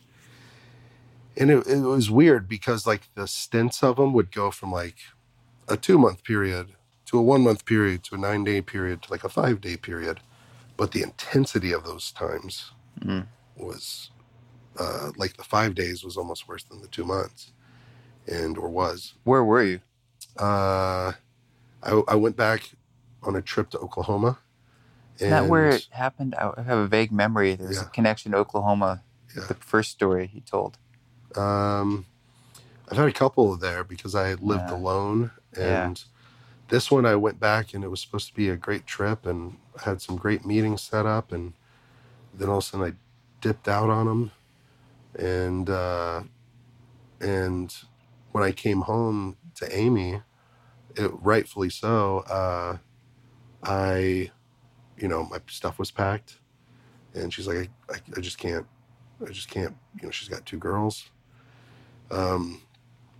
and it, it was weird because like the stints of them would go from like a two month period to a one month period to a nine day period to like a five day period but the intensity of those times Mm. was uh, like the five days was almost worse than the two months and or was Where were you? uh, I, I went back on a trip to oklahoma Isn't that where it happened? I I have a vague memory. There's Yeah. a connection to Oklahoma. Yeah. The first story he told. Um, I've had a couple there because I lived Yeah. alone, Yeah. and this one I went back and it was supposed to be a great trip, and I had some great meetings set up, and then all of a sudden I dipped out on them, and uh, and when I came home to Amy, it rightfully so, uh, I, you know, my stuff was packed, and she's like, I, I, I just can't, I just can't, you know, she's got two girls. Um,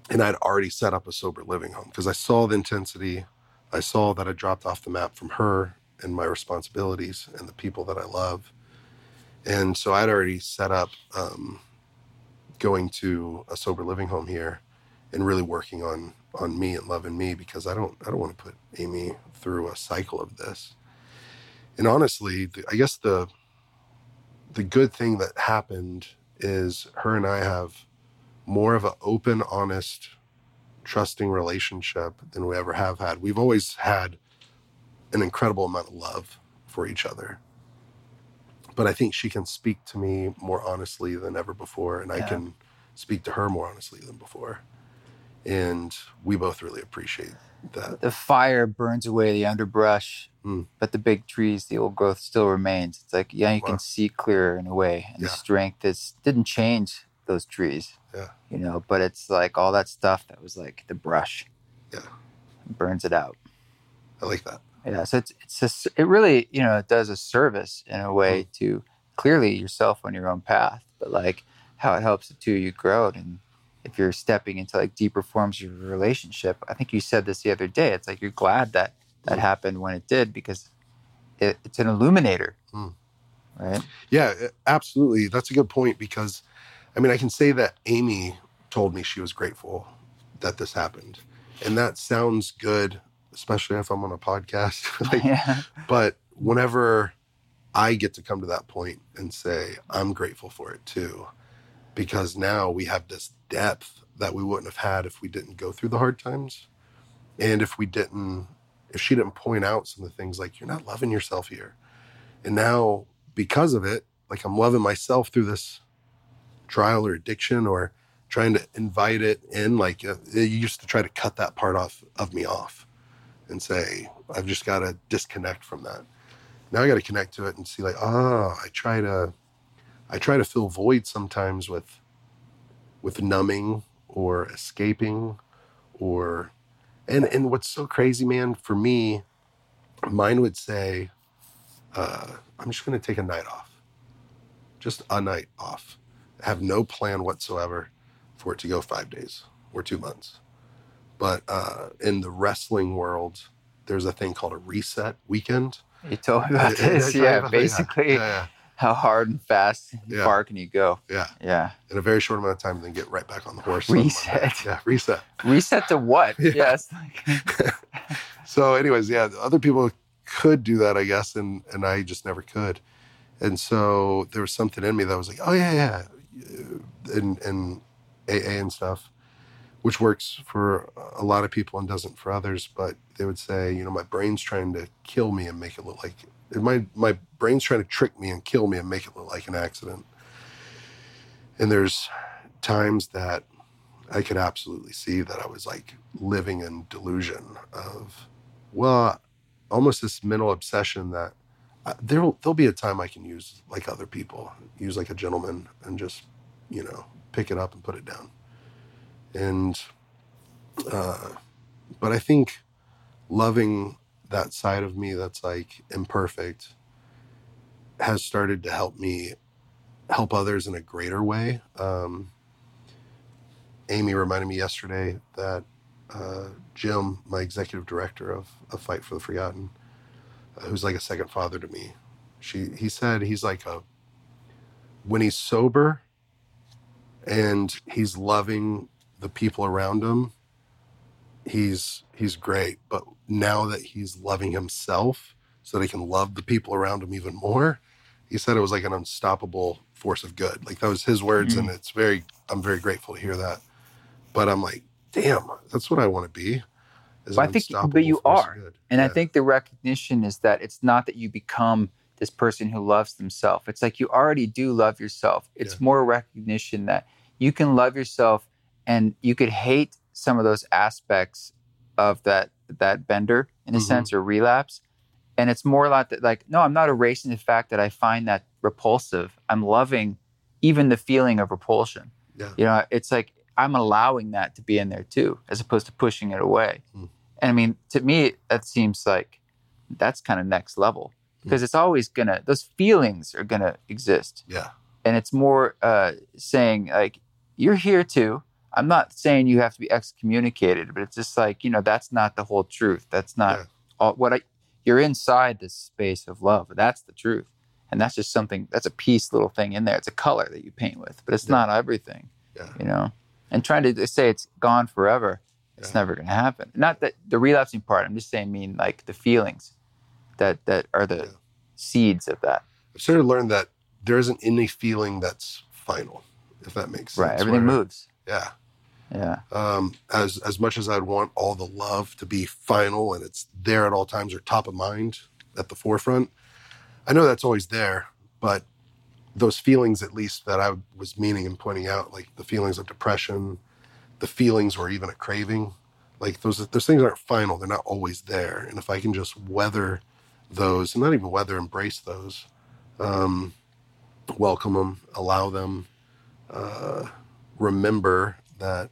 and I'd already set up a sober living home because I saw the intensity. I saw that I dropped off the map from her and my responsibilities and the people that I love. And so I'd already set up um, going to a sober living home here. and really working on on me and loving me because I don't I don't want to put Amy through a cycle of this. And honestly, the, I guess the the good thing that happened is her and I have more of an open, honest, trusting relationship than we ever have had. We've always had an incredible amount of love for each other. But I think she can speak to me more honestly than ever before, and I can speak to her more honestly than before. And we both really appreciate that. The fire burns away the underbrush, Mm. but the big trees, the old growth still remains. It's like, yeah, you Wow. can see clearer in a way. And the strength is didn't change those trees. Yeah. You know, but it's like all that stuff that was like the brush. Yeah. Burns it out. I like that. Yeah. So it's it's just it really, you know, it does a service in a way Mm. to clearly yourself on your own path, but like how it helps the two of you grow it and if you're stepping into like deeper forms of your relationship, I think you said this the other day. It's like you're glad that that Mm. happened when it did because it, it's an illuminator, Mm. right? Yeah, absolutely. That's a good point because, I mean, I can say that Amy told me she was grateful that this happened, and that sounds good, especially if I'm on a podcast. like, yeah, but whenever I get to come to that point and say I'm grateful for it too, because now we have this depth that we wouldn't have had if we didn't go through the hard times, and if we didn't, if she didn't point out some of the things like you're not loving yourself here, and now because of it, like I'm loving myself through this trial or addiction or trying to invite it in. Like uh, you used to try to cut that part off of me off and say, I've just got to disconnect from that. Now I got to connect to it and see like, ah, I try to, I try to fill void sometimes with, with numbing or escaping or, and, and what's so crazy, man, for me, mine would say, uh, I'm just going to take a night off, just a night off. Have no plan whatsoever for it to go five days or two months. But uh, in the wrestling world, there's a thing called a reset weekend. you told me about Yeah, yeah, this. yeah, Yeah, yeah, basically, yeah, how hard and fast and Yeah. far can you go? yeah, Yeah, in a very short amount of time, and then get right back on the horse. Reset. Yeah, reset. reset to what? Yeah. Yes, So, anyways, yeah, other people could do that, I guess, and and I just never could. And so there was something in me that was like, oh yeah, yeah, and and AA and stuff, which works for a lot of people and doesn't for others. But they would say, you know, my brain's trying to kill me and make it look like my my brain's trying to trick me and kill me and make it look like an accident. And there's times that I could absolutely see that I was like living in delusion of, well, almost this mental obsession that uh, there'll there'll be a time I can use like other people, use like a gentleman, and just you know pick it up and put it down. And, uh, but I think loving that side of me that's like imperfect has started to help me help others in a greater way. Um, Amy reminded me yesterday that uh, Jim, my executive director of, of Fight for the Forgotten, who's like a second father to me, she he said he's like a when he's sober and he's loving the people around him, he's he's great. But now that he's loving himself, so that he can love the people around him even more, he said it was like an unstoppable force of good. Like that was his words, mm-hmm. and it's very I'm very grateful to hear that. But I'm like, damn, that's what I want to be. Well, I think- but you are. And I think the recognition is that it's not that you become this person who loves themselves. It's like you already do love yourself. It's Yeah. more recognition that you can love yourself and you could hate some of those aspects of that that bender in a Mhm. sense or relapse. And it's more like that like, no, I'm not erasing the fact that I find that repulsive. I'm loving even the feeling of repulsion. Yeah. You know, it's like I'm allowing that to be in there too, as opposed to pushing it away. Mm. And I mean, to me, that seems like that's kind of next level because it's always gonna, those feelings are gonna exist. yeah, And it's more uh, saying, like, you're here too. I'm not saying you have to be excommunicated, but it's just like, you know, that's not the whole truth. That's not Yeah. all what I, you're inside this space of love. That's the truth. And that's just something, that's a piece little thing in there. It's a color that you paint with, but it's Yeah. not everything, yeah. you know? And trying to say it's gone forever, it's Yeah. never going to happen. Not that the relapsing part. I'm just saying, mean like the feelings that that are the Yeah. seeds of that. I've sort of learned that there isn't any feeling that's final, if that makes sense. right. Everything where- moves. Yeah. Yeah. Um, as as much as I'd want all the love to be final and it's there at all times or top of mind at the forefront, I know that's always there, but those feelings, at least that I was meaning and pointing out, like the feelings of depression, the feelings or even a craving, like those those things aren't final. They're not always there. And if I can just weather those, and not even weather, embrace those, um, welcome them, allow them, uh, remember that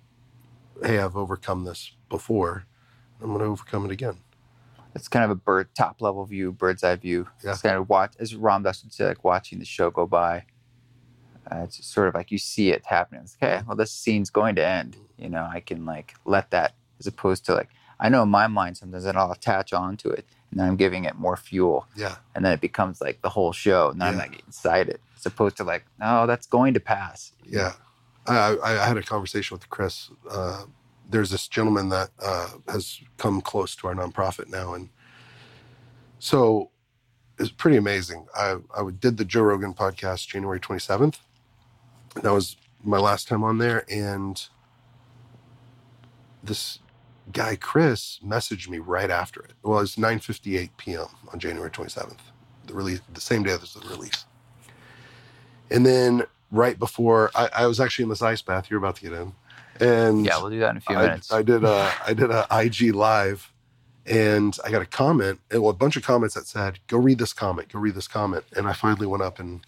hey, I've overcome this before. I'm going to overcome it again. It's kind of a bird top level view, bird's eye view. Yeah. It's kind of watch as Ram Dass would say, like watching the show go by. Uh, it's sort of like you see it happening. It's okay, well, this scene's going to end. You know, I can like let that as opposed to like I know in my mind sometimes that I'll attach onto it and then I'm giving it more fuel Yeah. and then it becomes like the whole show and then I'm like inside it as opposed to like no that's going to pass. Yeah. I, I, I had a conversation with Chris. Uh, there's this gentleman that uh, has come close to our nonprofit now. And so it's pretty amazing. I, I did the Joe Rogan podcast January 27th. That was my last time on there. And this guy, Chris, messaged me right after it. Well, it's 9.58 p.m. on January 27th, the release, the same day as the release. And then right before, I, I was actually in this ice bath you're about to get in. And Yeah, we'll do that in a few I, minutes. I did a I did a IG live, and I got a comment, and well, a bunch of comments that said, "Go read this comment. Go read this comment." And I finally went up and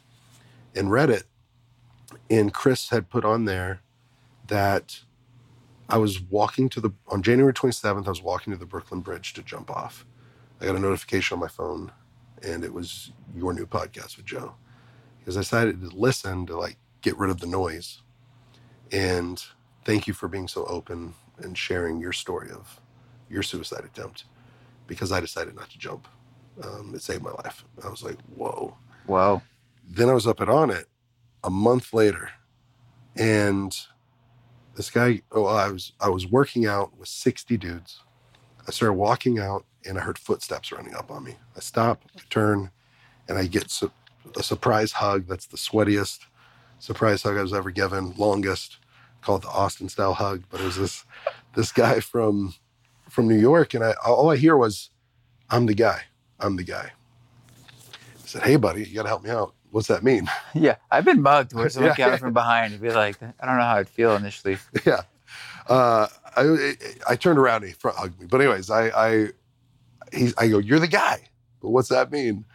and read it, and Chris had put on there that I was walking to the on January 27th. I was walking to the Brooklyn Bridge to jump off. I got a notification on my phone, and it was your new podcast with Joe, because I decided to listen to like get rid of the noise, and thank you for being so open and sharing your story of your suicide attempt because I decided not to jump. Um, it saved my life. I was like, whoa. wow. Then I was up and on it a month later, and this guy. Oh, I was I was working out with sixty dudes. I started walking out, and I heard footsteps running up on me. I stop, I turn, and I get su- a surprise hug. That's the sweatiest surprise hug I was ever given, longest. Called the Austin style hug, but it was this this guy from from New York, and I all I hear was, "I'm the guy. I'm the guy." I said, "Hey, buddy, you got to help me out. What's that mean?" Yeah, I've been mugged where someone Yeah. came from behind and be like, I don't know how I'd feel initially. yeah. Uh, I I turned around and he front hugged me. But anyways, I I he I go, "You're the guy." But what's that mean?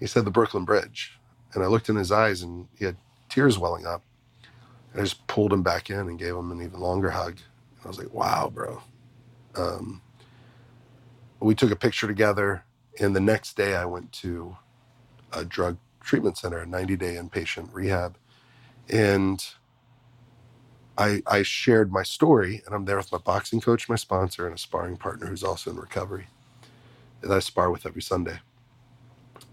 He said the Brooklyn Bridge, and I looked in his eyes, and he had tears welling up. And I just pulled him back in and gave him an even longer hug. And I was like, "Wow, bro." Um, we took a picture together, and the next day I went to a drug treatment center, a 90 day inpatient rehab, and I, I shared my story, and I'm there with my boxing coach, my sponsor, and a sparring partner who's also in recovery that I spar with every Sunday.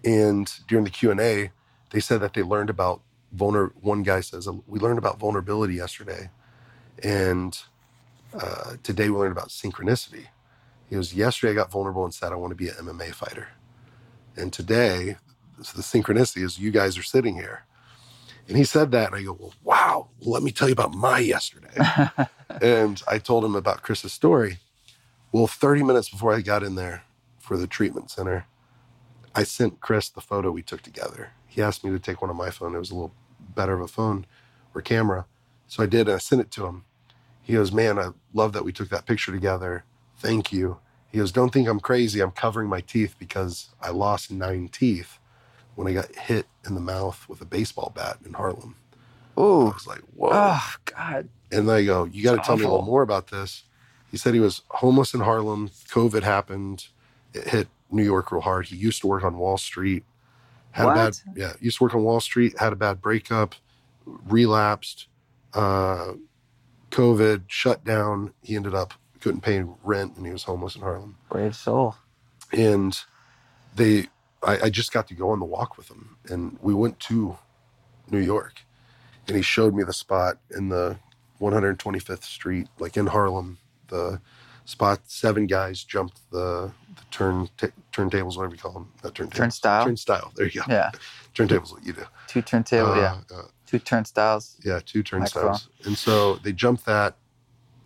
And during the Q and A, they said that they learned about vulner. One guy says we learned about vulnerability yesterday, and uh, today we learned about synchronicity. He goes, yesterday I got vulnerable and said I want to be an MMA fighter, and today, the synchronicity is you guys are sitting here. And he said that, and I go, well, wow. Well, let me tell you about my yesterday. and I told him about Chris's story. Well, 30 minutes before I got in there for the treatment center, I sent Chris the photo we took together. He asked me to take one on my phone. It was a little better of a phone or camera. So I did, and I sent it to him. He goes, Man, I love that we took that picture together. Thank you. He goes, Don't think I'm crazy. I'm covering my teeth because I lost nine teeth when I got hit in the mouth with a baseball bat in Harlem. Oh, I was like, Whoa. Oh, God. And I go, you got to tell me a little more about this. He said he was homeless in Harlem. COVID happened. It hit New York real hard. He used to work on Wall Street. Had a bad, yeah, used to work on Wall Street. Had a bad breakup, relapsed, uh, COVID shut down. He ended up couldn't pay rent, and he was homeless in Harlem. Brave soul. And they, I, I just got to go on the walk with him, and we went to New York, and he showed me the spot in the 125th Street, like in Harlem. The spot seven guys jumped the, the turn t- turntables, whatever you call them, not turntables. Turnstile? Turnstile. There you go. Yeah. Turntables, what you do. Two turntable. yeah. Uh, uh, Two turnstiles. yeah, two turnstiles. And so they jumped that.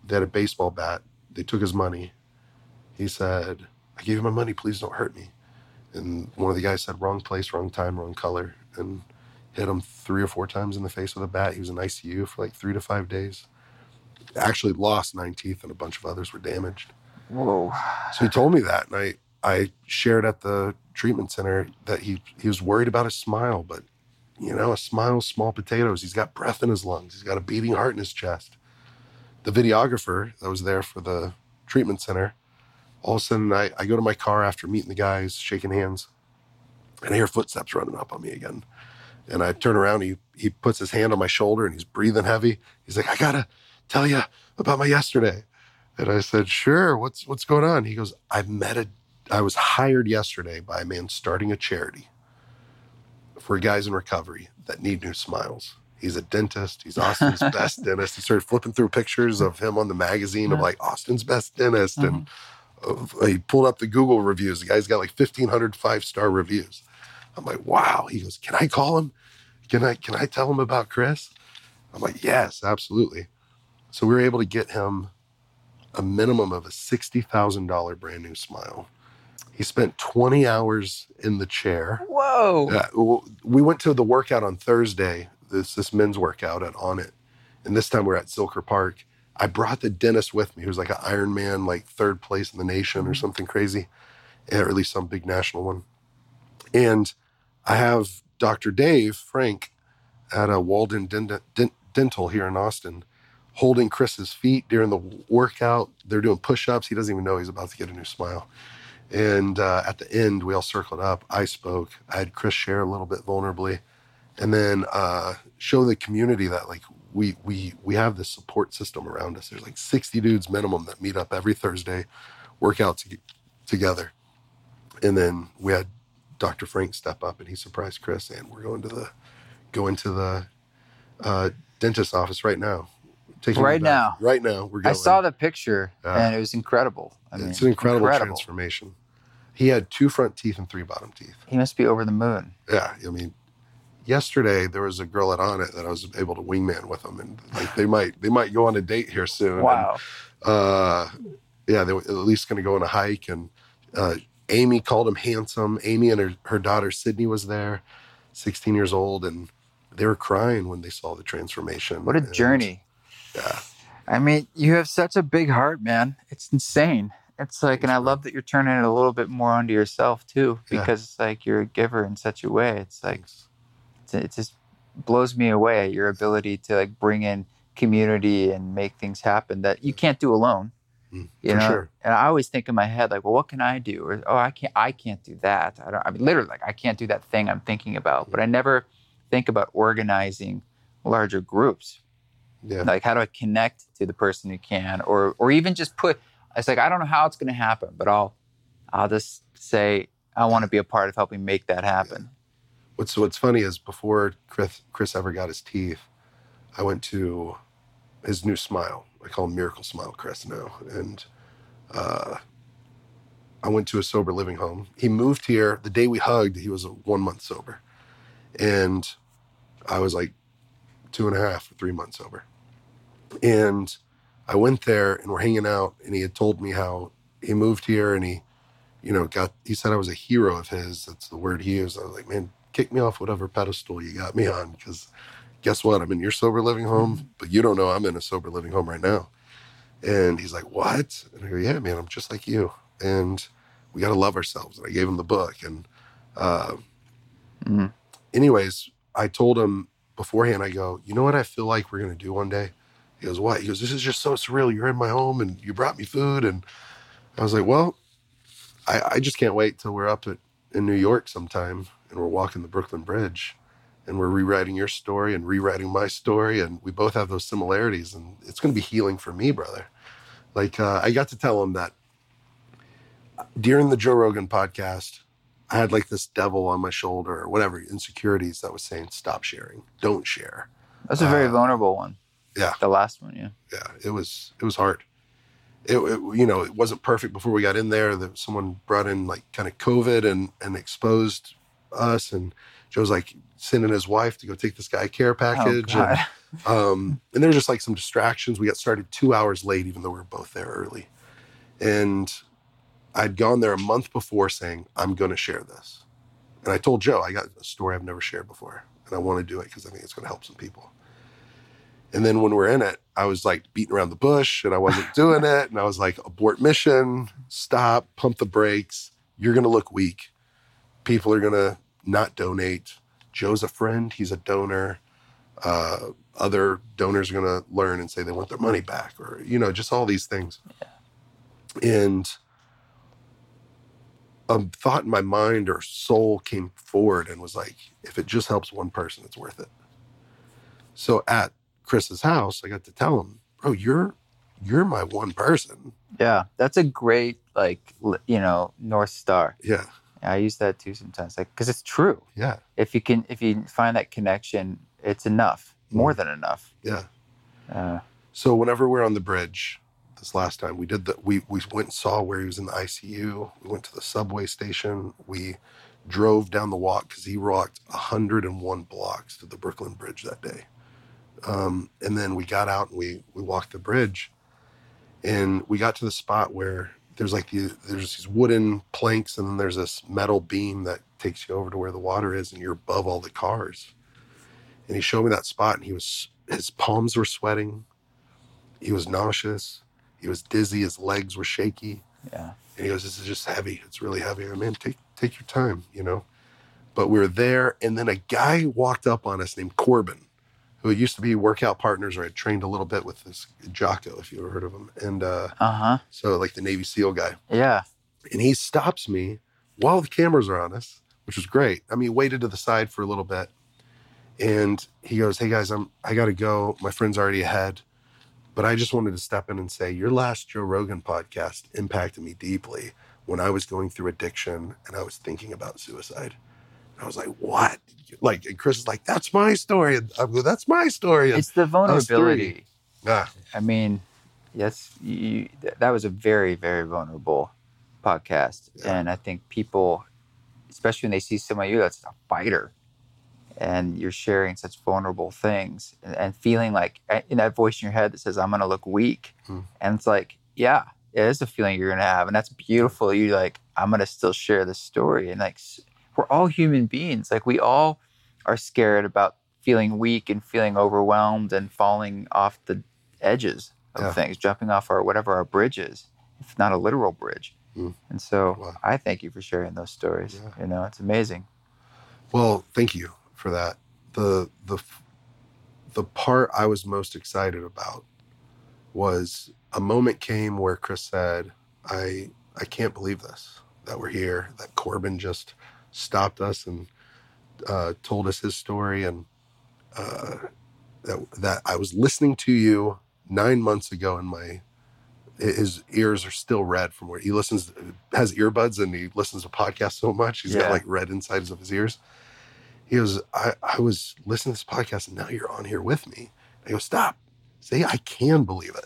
They had a baseball bat. They took his money. He said, I gave you my money. Please don't hurt me. And one of the guys said, wrong place, wrong time, wrong color. And hit him three or four times in the face with a bat. He was in ICU for like three to five days. Actually lost nine teeth and a bunch of others were damaged. Whoa. So he told me that. And I, I shared at the treatment center that he, he was worried about his smile, but you know, a smile, small potatoes. He's got breath in his lungs. He's got a beating heart in his chest. The videographer that was there for the treatment center, all of a sudden I, I go to my car after meeting the guys, shaking hands, and I hear footsteps running up on me again. And I turn around, he he puts his hand on my shoulder and he's breathing heavy. He's like, I gotta tell you about my yesterday. And I said, Sure, what's what's going on? He goes, I met a I was hired yesterday by a man starting a charity for guys in recovery that need new smiles. He's a dentist. He's Austin's best dentist. He started flipping through pictures of him on the magazine of like Austin's best dentist. And mm-hmm. Uh, he pulled up the Google reviews. The guy's got like 1,500 five star reviews. I'm like, wow. He goes, can I call him? Can I, can I tell him about Chris? I'm like, yes, absolutely. So we were able to get him a minimum of a $60,000 brand new smile. He spent 20 hours in the chair. Whoa. Well, we went to the workout on Thursday. This this men's workout at Onnit, and this time we're at Zilker Park. I brought the dentist with me, who's like an Ironman, like third place in the nation or something crazy, eh, or at least some big national one. And I have Dr. Dave Frank at a Walden Dent- Dent- Dental here in Austin, holding Chris's feet during the workout. They're doing push-ups. He doesn't even know he's about to get a new smile. And uh, at the end, we all circled up. I spoke. I had Chris share a little bit vulnerably, and then uh, show the community that like we we we have this support system around us. There's like 60 dudes minimum that meet up every Thursday, work out to, together, and then we had Dr. Frank step up and he surprised Chris, and we're going to the going to the uh, dentist office right now. Taking Right now? right now. We're I saw the picture Yeah. and it was incredible. I mean, it's an incredible, transformation. He had two front teeth and three bottom teeth. He must be over the moon. Yeah, I mean, yesterday there was a girl at Onnit that I was able to wingman with them, and like they might they might go on a date here soon. Wow. And, uh, yeah, they were at least going to go on a hike, and uh, Amy called him handsome. Amy and her her daughter Sydney was there, sixteen years old, and they were crying when they saw the transformation. What a And, journey. Yeah, I mean, you have such a big heart, man. It's insane. It's like, and I love that you're turning it a little bit more onto yourself too, Yeah. because it's like you're a giver in such a way. It's like, thanks. It just blows me away your ability to like bring in community and make things happen that you can't do alone. Mm, You know, sure. and I always think in my head like, well, what can I do? Or oh, I can't, I can't do that. I don't. I mean, literally, like, I can't do that thing I'm thinking about. But I never think about organizing larger groups. Yeah, Like, how do I connect to the person who can, or or even just put? It's like I don't know how it's going to happen, but I'll, I'll just say I want to be a part of helping make that happen. What's What's funny is before Chris Chris ever got his teeth, I went to his new smile. I call him Miracle Smile Chris now, and uh, I went to a sober living home. He moved here the day we hugged. He was one month sober, and I was like two and a half or three months sober. And I went there and we're hanging out, and he had told me how he moved here and he, you know, got. He said I was a hero of his. That's the word he used. I was like, man, kick me off whatever pedestal you got me on, because guess what? I'm in your sober living home, but you don't know I'm in a sober living home right now. And he's like, what? And I go, yeah, man, I'm just like you, and we got to love ourselves. And I gave him the book, and uh, Mhm. anyways, I told him beforehand. I go, you know what? I feel like we're gonna do one day. He goes, what? He goes, this is just so surreal. You're in my home, and you brought me food, and I was like, well, I, I just can't wait till we're up at, in New York sometime, and we're walking the Brooklyn Bridge, and we're rewriting your story and rewriting my story, and we both have those similarities, and it's gonna be healing for me, brother. Like uh, I got to tell him that during the Joe Rogan podcast, I had like this devil on my shoulder or whatever insecurities that was saying, "Stop sharing, don't share." That's a very Uh, vulnerable one. Yeah. The last one, yeah. yeah, it was it was hard. It, it you know it wasn't perfect before we got in there. That someone brought in like kind of COVID and and exposed us, and Joe's like sending his wife to go take this guy a care package, Oh, and, um, and there were just like some distractions. We got started two hours late, even though we were both there early, and I'd gone there a month before saying I'm going to share this, and I told Joe I got a story I've never shared before, and I want to do it because I think it's going to help some people. And then when we're in it, I was like beating around the bush and I wasn't doing it. And I was like, abort mission, stop, pump the brakes. You're going to look weak. People are going to not donate. Joe's a friend, he's a donor. Uh, other donors are going to learn and say they want their money back or, you know, just all these things. And a thought in my mind or soul came forward and was like, if it just helps one person, it's worth it. So at Chris's house, I got to tell him, bro, you're you're my one person. Yeah, that's a great like li- you know north star. Yeah, Yeah, I use that too sometimes, like because it's true. yeah, If you can, if you find that connection, it's enough, more than enough. yeah. Uh, So whenever we're on the bridge, this last time we did that, we we went and saw where he was in the ICU. We went to the subway station. We drove down the walk because he walked 101 blocks to the Brooklyn Bridge that day. Um, and then we got out and we we walked the bridge, and we got to the spot where there's like the there's these wooden planks and then there's this metal beam that takes you over to where the water is and you're above all the cars. And he showed me that spot and he was his palms were sweating. He was nauseous. He was dizzy. His legs were shaky. yeah, And he goes, This is just heavy. It's really heavy. I mean, take take your time, you know. But we were there, and then a guy walked up on us named Corbin, who used to be workout partners or had trained a little bit with this Jocko, if you ever heard of him. And uh, uh huh, so like the Navy SEAL guy. yeah, And he stops me while the cameras are on us, which was great. I mean, he waited to the side for a little bit. And he goes, Hey guys, I'm I gotta go. My friend's already ahead. But I just wanted to step in and say, your last Joe Rogan podcast impacted me deeply when I was going through addiction and I was thinking about suicide. I was like, what? Like, and Chris is like, that's my story. And I'm going, that's my story. And it's the vulnerability. ah, I mean, yes, you, that was a very, very vulnerable podcast, Yeah. and I think people, especially when they see someone you that's a fighter, and you're sharing such vulnerable things, and, and feeling like uh, in that voice in your head that says, "I'm going to look weak," Hmm. and it's like, yeah, it is a feeling you're going to have, and that's beautiful. You like, I'm going to still share this story, and like, we're all human beings. Like, we all are scared about feeling weak and feeling overwhelmed and falling off the edges of Yeah. things, jumping off our whatever our bridge is, if not a literal bridge. Mm. And so Wow. I thank you for sharing those stories. Yeah. You know, it's amazing. Well, thank you for that. The the the part I was most excited about was a moment came where Chris said, "I I can't believe this that we're here. That Corbin just stopped us and uh, told us his story, and uh, that that I was listening to you nine months ago, and my his ears are still red from where he listens has earbuds and he listens to podcasts so much he's Yeah. got like red insides of his ears he goes, I, I was listening to this podcast and now you're on here with me. I go, stop. Say, I can believe it.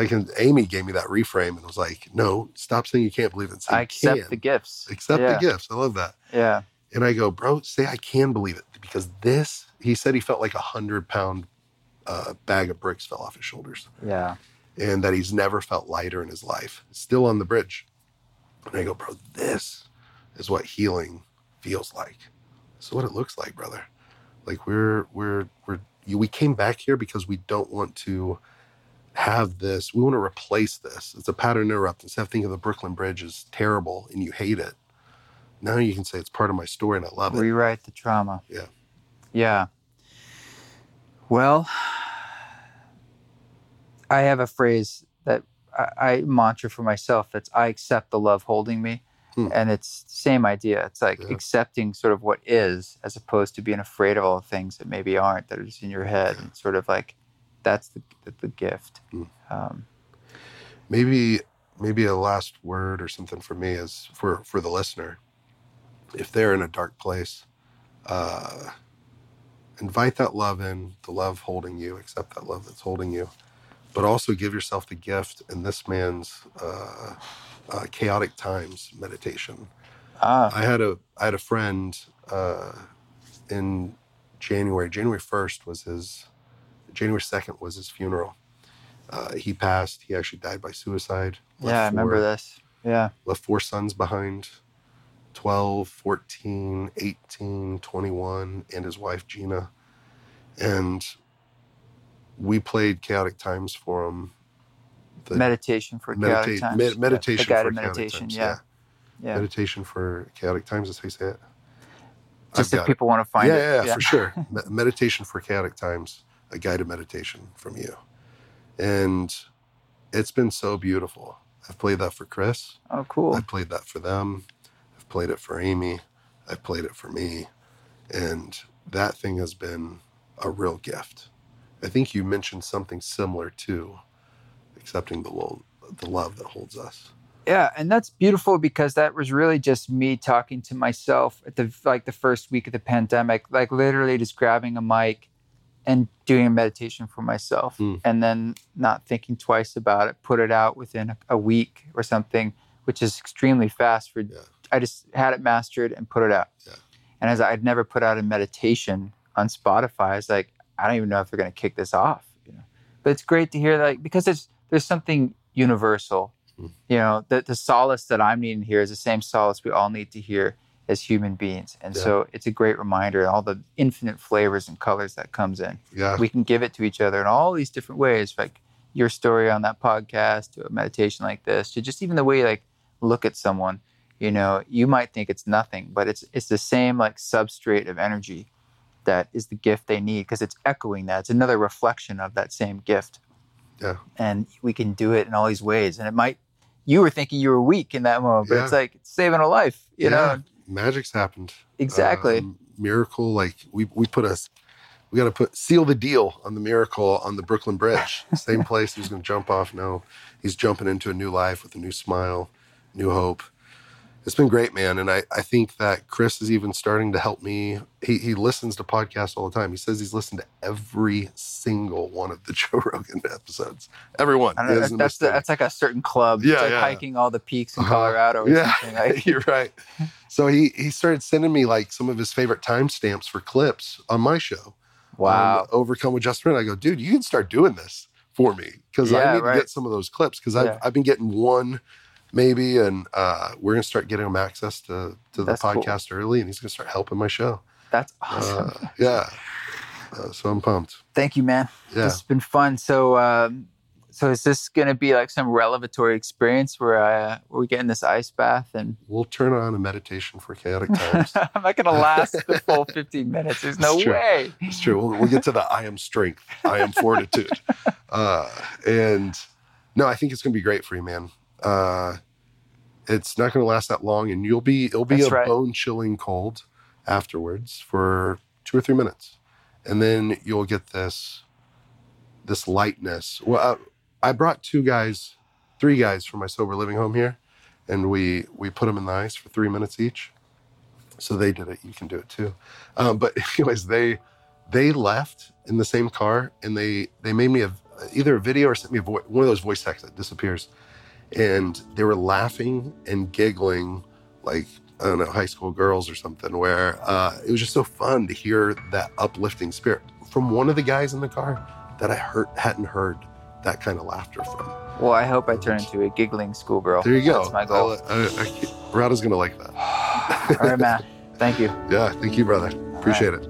Like, and Amy gave me that reframe and was like, no, stop saying you can't believe it. Say I accept can. the gifts. Accept yeah. the gifts. I love that. Yeah. And I go, bro, say I can believe it because this, he said he felt like a hundred pound uh, bag of bricks fell off his shoulders Yeah. and that he's never felt lighter in his life. Still on the bridge. And I go, bro, this is what healing feels like. This is what it looks like, brother. Like we're we're we're you, we came back here because we don't want to have this. We want to replace this. It's a pattern interrupt. Instead of thinking the Brooklyn Bridge is terrible and you hate it, now you can say it's part of my story and I love it. Rewrite the trauma. Yeah. Yeah. Well, I have a phrase that I, I mantra for myself that's I accept the love holding me. Hmm. And it's the same idea. It's like Yeah. accepting sort of what is as opposed to being afraid of all the things that maybe aren't, that are just in your head. And sort of like that's the, the, gift. Hmm. Um, maybe maybe a last word or something for me is for for the listener if they're in a dark place uh invite that love in, the love holding you, accept that love that's holding you, but also give yourself the gift in this man's uh, uh, chaotic times meditation. Ah, I had a I had a friend uh, in January. January first was his. January second was his funeral. Uh, he passed. He actually died by suicide. Yeah, I remember four- this. Yeah. Left four sons behind 12, 14, 18, 21, and his wife Gina. And we played Chaotic Times for him. Meditation for medita- chaotic times. med- meditation guided for chaotic meditation. times, yeah. yeah. Meditation for Chaotic Times, that's how you say it. Just I've if got it. people want to find yeah, it. Yeah, for sure. Meditation for chaotic times, a guided meditation from you. And it's been so beautiful. I've played that for Chris. Oh, cool. I've played that for them. I've played it for Amy. I've played it for me. And that thing has been a real gift. I think you mentioned something similar to accepting the, lo- the love that holds us. Yeah, and that's beautiful because that was really just me talking to myself at the like the first week of the pandemic, like literally just grabbing a mic and doing a meditation for myself Mm. and then not thinking twice about it, put it out within a, a week or something, which is extremely fast for Yeah. I just had it mastered and put it out. Yeah. And as I'd never put out a meditation on Spotify, it's like I don't even know if they're going to kick this off, you know. But it's great to hear like because it's there's something universal Mm. you know the, the solace that i'm needing here is the same solace we all need to hear as human beings and Yeah. so it's a great reminder all the infinite flavors and colors that comes in Yeah. we can give it to each other in all these different ways like your story on that podcast to a meditation like this to just even the way you like look at someone you know you might think it's nothing but it's it's the same like substrate of energy that is the gift they need because it's echoing that it's another reflection of that same gift Yeah. and we can do it in all these ways and it might you were thinking you were weak in that moment but it's like it's saving a life you Yeah. know Magic's happened. exactly Um, miracle, like we we put us, we got to put seal the deal on the miracle on the Brooklyn Bridge. Same place he's going to jump off now. He's jumping into a new life with a new smile, new hope. It's been great, man. And I, I think that Chris is even starting to help me. He, he listens to podcasts all the time. He says he's listened to every single one of the Joe Rogan episodes. Every one. I He don't know, hasn't that's the, that's like a certain club. Yeah, it's like yeah. hiking all the peaks in Uh-huh. Colorado or Yeah. something. Like, You're right. So he he started sending me like some of his favorite timestamps for clips on my show. wow. Overcome with Justin Wren. I go, dude, you can start doing this for me because Yeah, I need right. to get some of those clips because I've Yeah. I've been getting one maybe, and uh, we're gonna start getting him access to to the That's cool. podcast early, and he's gonna start helping my show. That's awesome. Uh, yeah. Uh, so I'm pumped. Thank you, man. Yeah. This has been fun. So, um, so is this going to be like some revelatory experience where I, uh, where we get in this ice bath and We'll turn on a meditation for chaotic times. I'm not going to last the full 15 minutes. There's no It's true. way. It's true. We'll, we'll get to the I am strength, I am fortitude. Uh, and no, I think it's going to be great for you, man. Uh, it's not going to last that long, and you'll be it'll be That's a right. bone chilling cold afterwards for two or three minutes, and then you'll get this this lightness. Well, uh, I brought two guys, three guys from my sober living home here, and we we put them in the ice for three minutes each. So they did it. You can do it too. Um, but anyways, they they left in the same car and they they made me a either a video or sent me a vo- one of those voice texts that disappears and they were laughing and giggling like i don't know high school girls or something where uh, it was just so fun to hear that uplifting spirit from one of the guys in the car that i heard hadn't heard that kind of laughter from Well, I hope I turn into a giggling schoolgirl. there you go That's my goal. I, I, Rada's gonna like that All right, Matt. Thank you. yeah thank you brother appreciate it